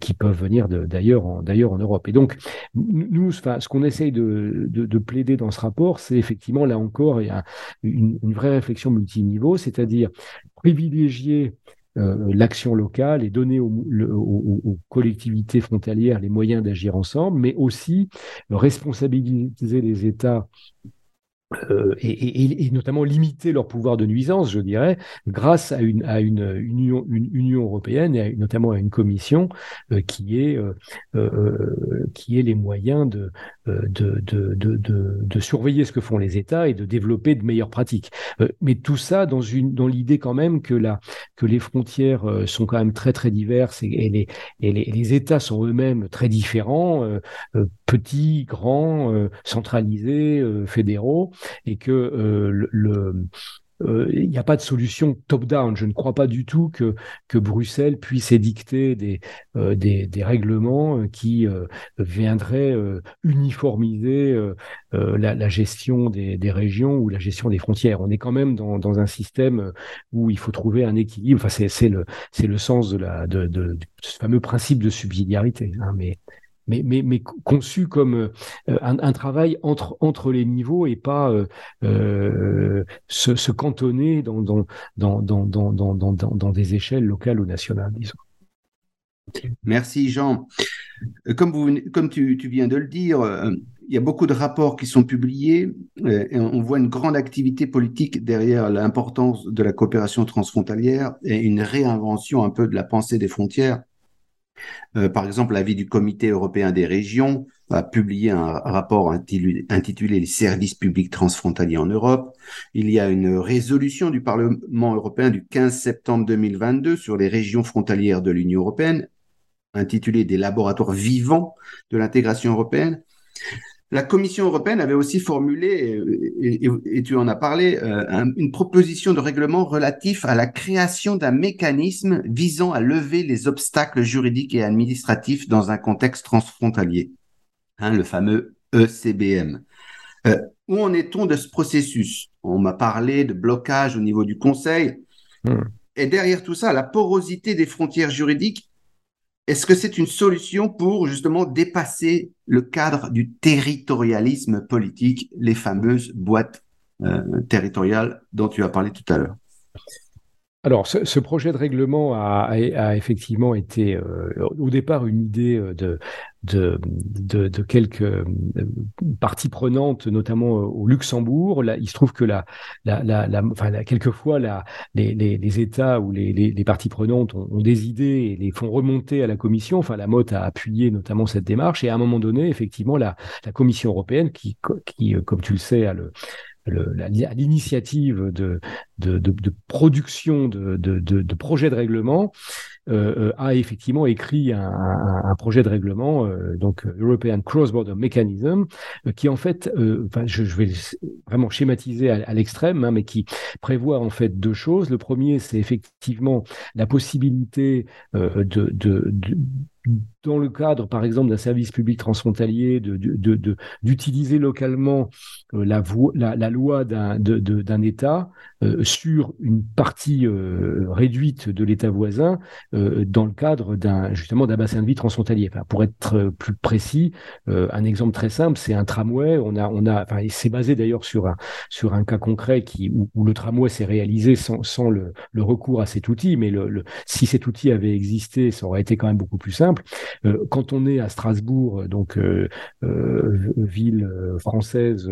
qui peuvent venir d'ailleurs en, Europe. Et donc, nous, ce qu'on essaye de, de, de, plaider dans ce rapport, c'est effectivement, là encore, une, une vraie réflexion multiniveau, c'est-à-dire privilégier euh, l'action locale et donner aux, aux, collectivités frontalières les moyens d'agir ensemble, mais aussi responsabiliser les États euh, et, notamment limiter leur pouvoir de nuisance, je dirais, grâce à une, à une, union, une union, européenne et notamment à une commission euh, qui, est, euh, qui est les moyens de, de, de, de, de, surveiller ce que font les États et de développer de meilleures pratiques. mais tout ça dans, une, dans l'idée quand même que, la, que les frontières sont quand même très très diverses et, les, et les, les, États sont eux-mêmes très différents, petits, grands, centralisés, fédéraux et que euh, euh, il n'y a pas de solution top-down. Je ne crois pas du tout que, Bruxelles puisse édicter des, euh, règlements qui viendraient uniformiser la, gestion des, régions ou la gestion des frontières. On est quand même dans, un système où il faut trouver un équilibre. Enfin, c'est le, sens de, ce fameux principe de subsidiarité. Hein, mais mais, mais, mais conçu comme euh, un, travail entre, entre les niveaux et pas euh, euh, se, cantonner dans, dans, dans, dans, dans, dans, dans des échelles locales ou nationales, disons. Merci Jean. Comme, comme tu, viens de le dire, il y a beaucoup de rapports qui sont publiés on voit une grande activité politique derrière l'importance de la coopération transfrontalière et une réinvention un peu de la pensée des frontières euh, par exemple, l'avis du Comité européen des régions a publié un rapport intitulé Les services publics transfrontaliers en Europe. Il y a une résolution du Parlement européen du 15 septembre 2022 sur les régions frontalières de l'Union européenne, intitulée Des laboratoires vivants de l'intégration européenne. La Commission européenne avait aussi formulé, et, tu en as parlé, euh, une proposition de règlement relatif à la création d'un mécanisme visant à lever les obstacles juridiques et administratifs dans un contexte transfrontalier, hein, le fameux ECBM. Euh, où en est-on de ce processus? On m'a parlé de blocage au niveau du Conseil. Hmm. Et derrière tout ça, la porosité des frontières juridiques est-ce que c'est une solution pour justement dépasser le cadre du territorialisme politique, les fameuses boîtes euh, territoriales dont tu as parlé tout à l'heure? Alors, ce, projet de règlement a, effectivement été euh, au départ une idée euh, de, quelques euh, parties prenantes, notamment au Luxembourg. Il se trouve que quelquefois les, États ou les, parties prenantes ont, des idées et les font remonter à la Commission. Enfin, la MOT a appuyé notamment cette démarche. Et à un moment donné, effectivement, la, Commission européenne, qui, qui, comme tu le sais, a le, à l'initiative de, production de, projets de règlement, a effectivement écrit un, projet de règlement, euh, donc European Cross-Border Mechanism, qui en fait, je, vais vraiment schématiser à, l'extrême, hein, mais qui prévoit en fait deux choses. Le premier, c'est effectivement la possibilité de, dans le cadre, par exemple, d'un service public transfrontalier, d'utiliser localement euh, la, loi d'un État euh, sur une partie euh, réduite de l'État voisin dans le cadre d'un justement d'un bassin de vie transfrontalier. Pour être plus précis, un exemple très simple, c'est un tramway. On a, on a, enfin, c'est basé d'ailleurs sur un sur un cas concret où, le tramway s'est réalisé sans, sans le, recours à cet outil, mais si cet outil avait existé, ça aurait été quand même beaucoup plus simple. Euh, quand on est à Strasbourg, donc euh, euh, ville française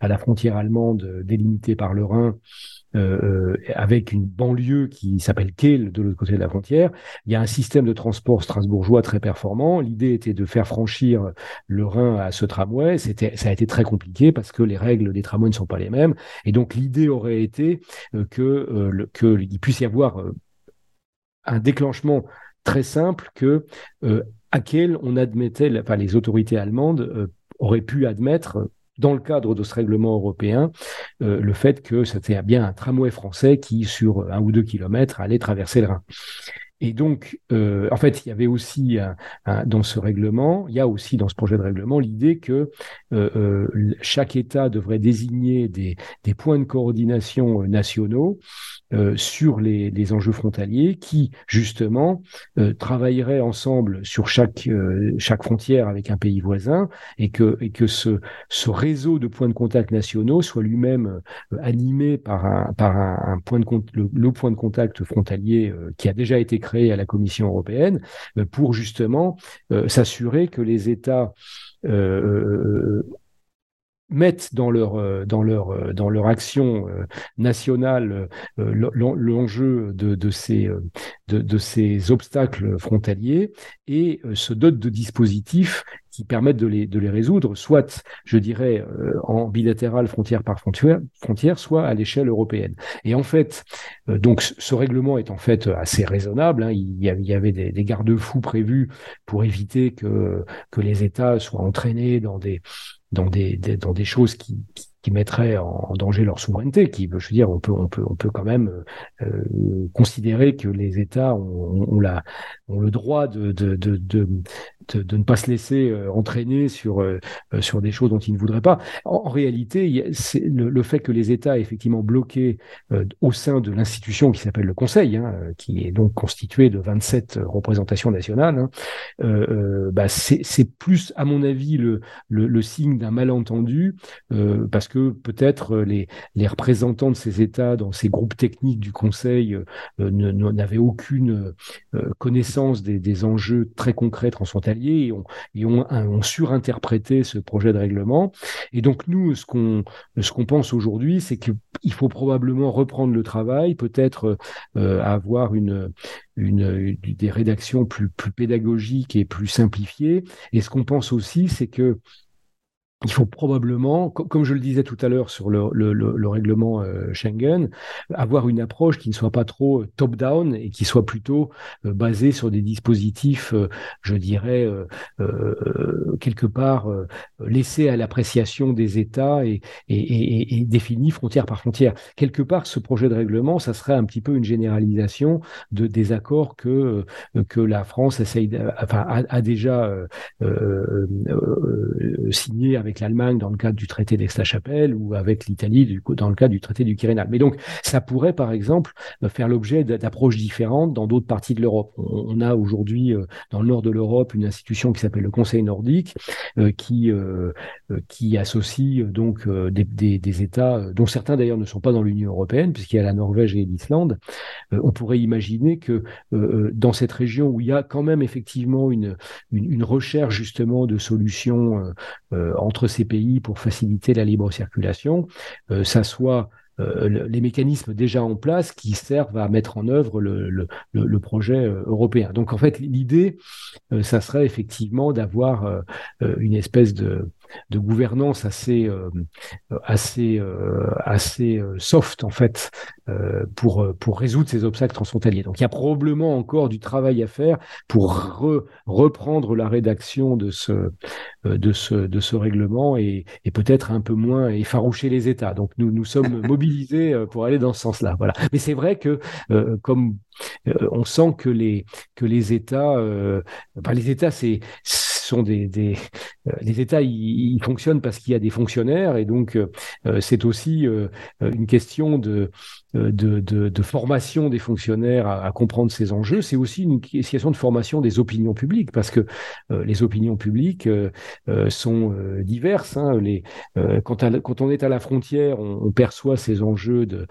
à la frontière allemande délimitée par le Rhin, avec une banlieue qui s'appelle Kehl de l'autre côté de la frontière. Il y a un système de transport strasbourgeois très performant. L'idée était de faire franchir le Rhin à ce tramway. Ça a été très compliqué parce que les règles des tramways ne sont pas les mêmes. Et donc l'idée aurait été que qu'il puisse y avoir un déclenchement très simple que à quel on admettait, enfin les autorités allemandes euh, auraient pu admettre dans le cadre de ce règlement européen, euh, le fait que c'était bien un tramway français qui, sur un ou deux kilomètres, allait traverser le Rhin. Et donc, euh, en fait, il y avait aussi dans ce règlement, il y a aussi dans ce projet de règlement l'idée que chaque État devrait désigner des, des points de coordination nationaux euh, sur les, les, enjeux frontaliers qui, justement, euh, travailleraient ensemble sur chaque, euh, chaque frontière avec un pays voisin et que, et que ce, ce réseau de points de contact nationaux soit lui-même animé par, un, par un, point de le, le, point de contact frontalier qui a déjà été créé à la Commission européenne pour justement s'assurer que les États mettent dans leur, action nationale l'enjeu de, ces, de, ces obstacles frontaliers et se dotent de dispositifs qui permettent de les, de les résoudre, soit, je dirais, euh, en bilatéral frontière par frontière, frontière soit à l'échelle européenne. Et en fait, euh, donc ce règlement est en fait assez raisonnable. Hein. Il, y avait, des, des garde-fous prévus pour éviter que, que les États soient entraînés dans des, dans des, dans des choses qui, qui mettraient en, danger leur souveraineté. Qui, je veux dire, on peut, on peut, on peut quand même euh, considérer que les États ont, ont, la, ont le droit de, de, de, de ne pas se laisser euh, entraîner sur, euh, sur des choses dont ils ne voudraient pas. En, réalité, c'est le, fait que les États effectivement bloqués au sein de l'institution qui s'appelle le Conseil, hein, qui est donc constitué de 27 représentations nationales, hein, bah c'est plus, à mon avis, le, signe d'un malentendu, parce que peut-être euh, les, représentants de ces États dans ces groupes techniques du Conseil euh, n'avaient aucune euh, connaissance des, des, enjeux très concrets transfrontaliers et ont, surinterprété ce projet de règlement. Et donc nous, ce qu'on ce qu'on pense aujourd'hui, c'est qu'il faut probablement reprendre le travail, peut-être avoir une, des rédactions plus pédagogiques et plus simplifiées. Et ce qu'on pense aussi, c'est que il faut probablement, comme je le disais tout à l'heure sur le, le, le, règlement euh, Schengen, avoir une approche qui ne soit pas trop euh, top-down et qui soit plutôt euh, basée sur des dispositifs, je dirais, quelque part laissés à l'appréciation des États et, et, et, et, définis frontière par frontière. Quelque part, ce projet de règlement, ça serait un petit peu une généralisation de, des accords que, que la France essaye, enfin, a, a déjà signé l'Allemagne dans le cadre du traité d'Aix-la-Chapelle ou avec l'Italie dans le cadre du traité du Quirinal. Mais donc, ça pourrait, par exemple, euh, faire l'objet d'approches différentes dans d'autres parties de l'Europe. On, a aujourd'hui, euh, dans le nord de l'Europe, une institution qui s'appelle le Conseil nordique, euh, qui, qui associe donc des, États, dont certains d'ailleurs ne sont pas dans l'Union européenne, puisqu'il y a la Norvège et l'Islande. on pourrait imaginer que dans cette région où il y a quand même effectivement une, une, une recherche justement de solutions entre ces pays pour faciliter la libre circulation, euh, ça soit euh, les mécanismes déjà en place qui servent à mettre en œuvre le projet euh, européen. Donc en fait, l'idée, ça serait effectivement d'avoir une espèce de, de gouvernance assez euh, assez euh, assez euh, soft en fait pour pour résoudre ces obstacles transfrontaliers. Donc il y a probablement encore du travail à faire pour reprendre la rédaction de ce de ce de ce règlement et, et peut-être un peu moins effaroucher les États. Donc nous nous sommes mobilisés pour aller dans ce sens-là. Voilà. Mais c'est vrai que comme on sent que les que les États, euh, les États, c'est sont des, des les États, ils, fonctionnent parce qu'il y a des fonctionnaires et donc c'est aussi une question de de, de, formation des fonctionnaires à, comprendre ces enjeux. C'est aussi une question de formation des opinions publiques parce que les opinions publiques sont diverses. Hein. Quand, on est à la frontière, on, perçoit ces enjeux de,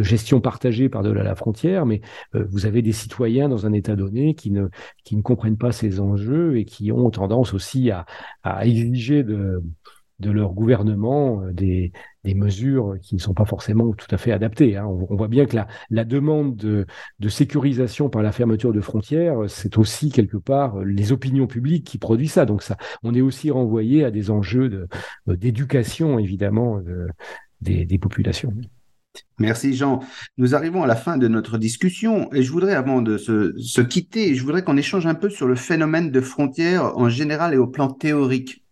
gestion partagée par-delà la frontière, mais euh, vous avez des citoyens dans un État donné qui ne, qui ne comprennent pas ces enjeux et qui ont tendance aussi à, à exiger de, de leur gouvernement euh, des, mesures qui ne sont pas forcément tout à fait adaptées. Hein. On, voit bien que la, demande de, sécurisation par la fermeture de frontières, c'est aussi quelque part les opinions publiques qui produisent ça. Donc ça, on est aussi renvoyé à des enjeux d'éducation, évidemment, des, des populations. Merci Jean. Nous arrivons à la fin de notre discussion et je voudrais, avant de se, quitter, je voudrais qu'on échange un peu sur le phénomène de frontières en général et au plan théorique.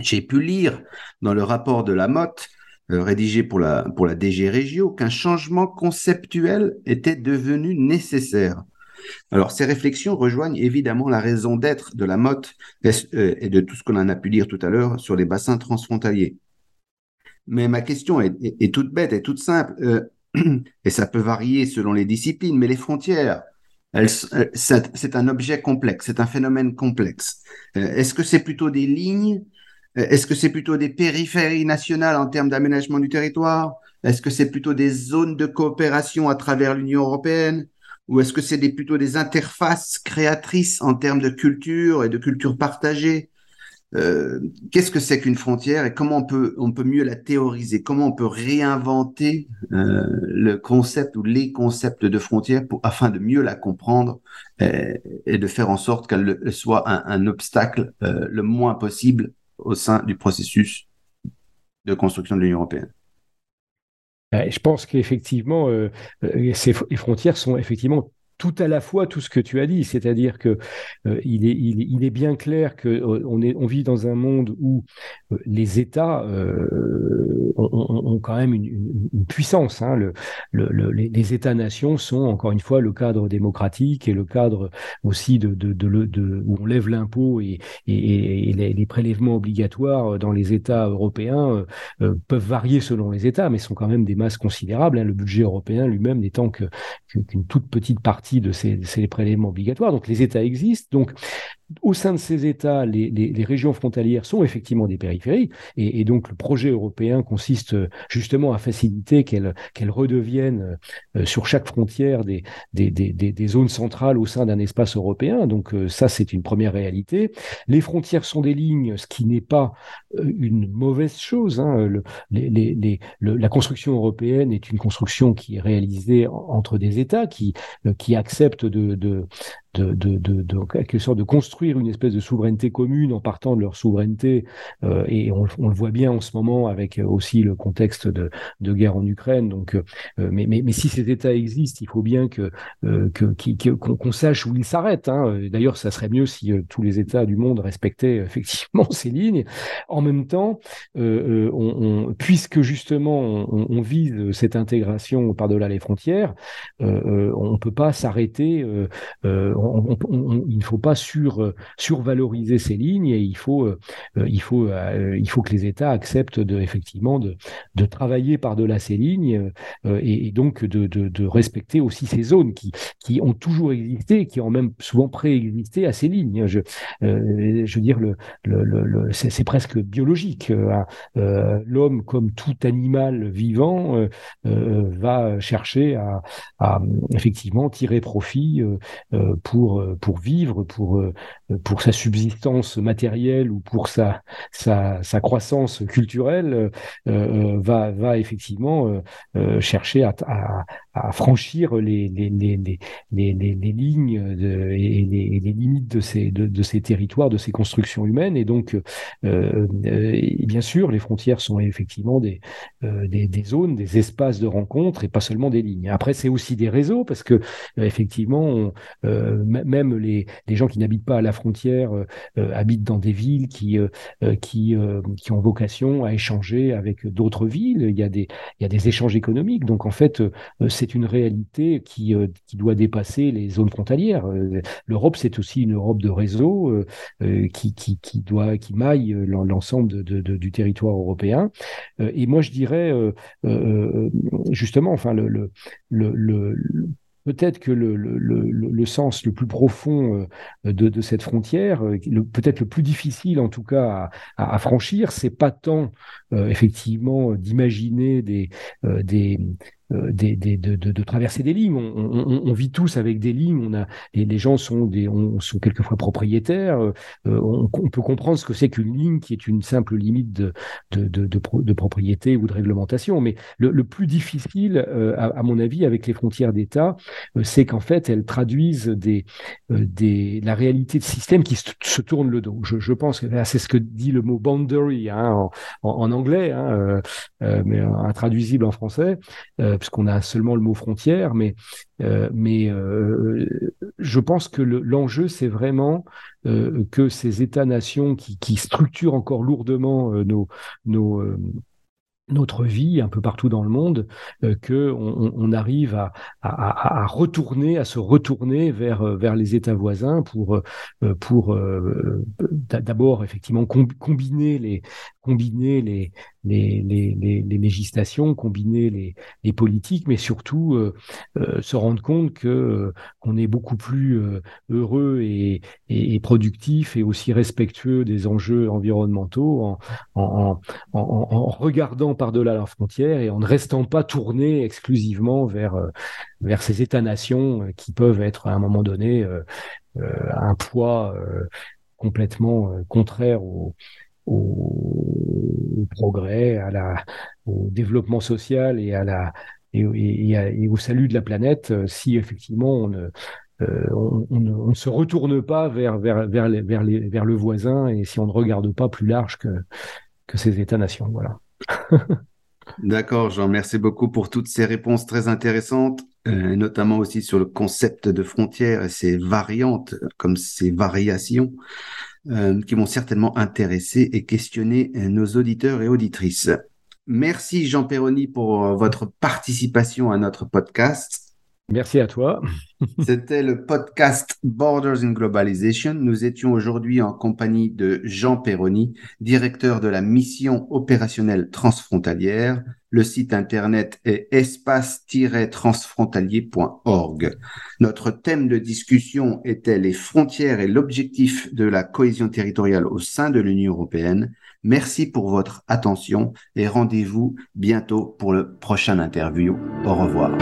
J'ai pu lire dans le rapport de la Motte, euh, rédigé pour la, pour la DG Régio, qu'un changement conceptuel était devenu nécessaire. Alors, ces réflexions rejoignent évidemment la raison d'être de la Motte euh, et de tout ce qu'on en a pu lire tout à l'heure sur les bassins transfrontaliers. Mais ma question est, toute bête, est toute simple, euh, et ça peut varier selon les disciplines, mais les frontières, c'est un objet complexe, c'est un phénomène complexe. Est-ce que c'est plutôt des lignes Est-ce que c'est plutôt des périphéries nationales en termes d'aménagement du territoire? Est-ce que c'est plutôt des zones de coopération à travers l'Union européenne? Ou est-ce que c'est plutôt des interfaces créatrices en termes de culture et de culture partagée? Qu'est-ce que c'est qu'une frontière et comment on peut, on peut mieux la théoriser, comment on peut réinventer le concept ou les concepts de frontière pour, afin de mieux la comprendre et, de faire en sorte qu'elle soit un obstacle le moins possible au sein du processus de construction de l'Union européenne. Je pense qu'effectivement, ces frontières sont effectivement tout à la fois tout ce que tu as dit, c'est-à-dire que euh, il, est, il, est, bien clair que euh, on, est, on vit dans un monde où euh, les États ont, quand même une, puissance. Hein. Le, le, les, États-nations sont encore une fois le cadre démocratique et le cadre aussi de, où on lève l'impôt et, et, les, prélèvements obligatoires dans les États européens peuvent varier selon les États, mais sont quand même des masses considérables. Hein. Le budget européen lui-même n'étant qu'une que, toute petite partie de ces, ces prélèvements obligatoires. Donc les États existent. Donc au sein de ces États, les, régions frontalières sont effectivement des périphéries, et, donc le projet européen consiste euh, justement à faciliter qu'elles redeviennent euh, sur chaque frontière des, zones centrales au sein d'un espace européen. Donc euh, ça, c'est une première réalité. Les frontières sont des lignes, ce qui n'est pas une mauvaise chose. Hein. la construction européenne est une construction qui est réalisée entre des États qui, acceptent de, de, quelque sorte de construire une espèce de souveraineté commune en partant de leur souveraineté. Euh, et on, le voit bien en ce moment avec euh, aussi le contexte de, guerre en Ukraine. Donc, euh, mais, mais, mais, si ces États existent, il faut bien que qu'on sache où ils s'arrêtent. Hein. D'ailleurs, ça serait mieux si tous les États du monde respectaient effectivement ces lignes. En même temps, puisque justement on, vise cette intégration par-delà les frontières, on ne peut pas s'arrêter il ne faut pas sur, survaloriser ces lignes et il faut, euh, il, faut, euh, il faut que les États acceptent de, effectivement de, de travailler par-delà ces lignes euh, et, donc de, de, respecter aussi ces zones qui, qui ont toujours existé, qui ont même souvent préexisté à ces lignes. Je, veux dire, le, le, c'est presque biologique. L'homme, comme tout animal vivant, va chercher à, à, effectivement tirer profit pour, euh, pour vivre, pour, euh, pour sa subsistance matérielle ou pour sa, sa, sa croissance culturelle, euh, va, va effectivement chercher à, à, franchir les, lignes et, les, limites de ces, territoires, de ces constructions humaines. Et donc, euh, et bien sûr, les frontières sont effectivement des, des, zones, des espaces de rencontre et pas seulement des lignes. Après, c'est aussi des réseaux parce que effectivement, même les, gens qui n'habitent pas à la frontière euh, euh, habitent dans des villes euh, qui ont vocation à échanger avec d'autres villes. Il y, a des, il y a des échanges économiques. Donc, en fait, c'est une réalité qui, qui doit dépasser les zones frontalières. L'Europe, c'est aussi une Europe de réseau qui, qui, doit, qui maille l'ensemble du territoire européen. et moi, je dirais, justement, enfin, peut-être que le, sens le plus profond euh, de, cette frontière, euh, peut-être le plus difficile en tout cas à, à, franchir, c'est pas tant euh, effectivement d'imaginer euh, des, des, de, traverser des lignes. On, vit tous avec des lignes. On a les, les gens sont des, on, sont quelquefois propriétaires. Euh, on, on, peut comprendre ce que c'est qu'une ligne qui est une simple limite de, de, de, propriété ou de réglementation. Mais le, plus difficile, euh, à, mon avis, avec les frontières d'État, c'est qu'en fait elles traduisent des, des la réalité de systèmes qui se, se tournent le dos. Je, pense que c'est ce que dit le mot boundary hein, en, en, anglais, hein, mais intraduisible en français puisqu'on a seulement le mot frontière, mais, euh, mais euh, je pense que l'enjeu, c'est vraiment euh, que ces États-nations qui, structurent encore lourdement notre vie un peu partout dans le monde, que on, arrive à, retourner, à se retourner vers les États voisins pour d'abord effectivement combiner les les, législations, combiner les, les politiques, mais surtout euh, euh, se rendre compte que euh, qu'on est beaucoup plus heureux et, et, productif et aussi respectueux des enjeux environnementaux en, regardant par-delà leurs frontières et en ne restant pas tourné exclusivement vers, vers ces États-nations qui peuvent être à un moment donné un poids complètement contraire au, au, progrès, au développement social et au salut de la planète si effectivement on ne, on, on, se retourne pas vers, le voisin et si on ne regarde pas plus large que, ces États-nations. Voilà. D'accord, Jean. Merci beaucoup pour toutes ces réponses très intéressantes, euh, notamment aussi sur le concept de frontières et ses variantes, comme ces variations, euh, qui vont certainement intéresser et questionner euh, nos auditeurs et auditrices. Merci, Jean Perroni, pour votre participation à notre podcast. Merci à toi. C'était le podcast Borders in Globalization. Nous étions aujourd'hui en compagnie de Jean Perroni, directeur de la mission opérationnelle transfrontalière. Le site internet est espace-transfrontalier.org. Notre thème de discussion était les frontières et l'objectif de la cohésion territoriale au sein de l'Union européenne. Merci pour votre attention et rendez-vous bientôt pour le prochain interview. Au revoir.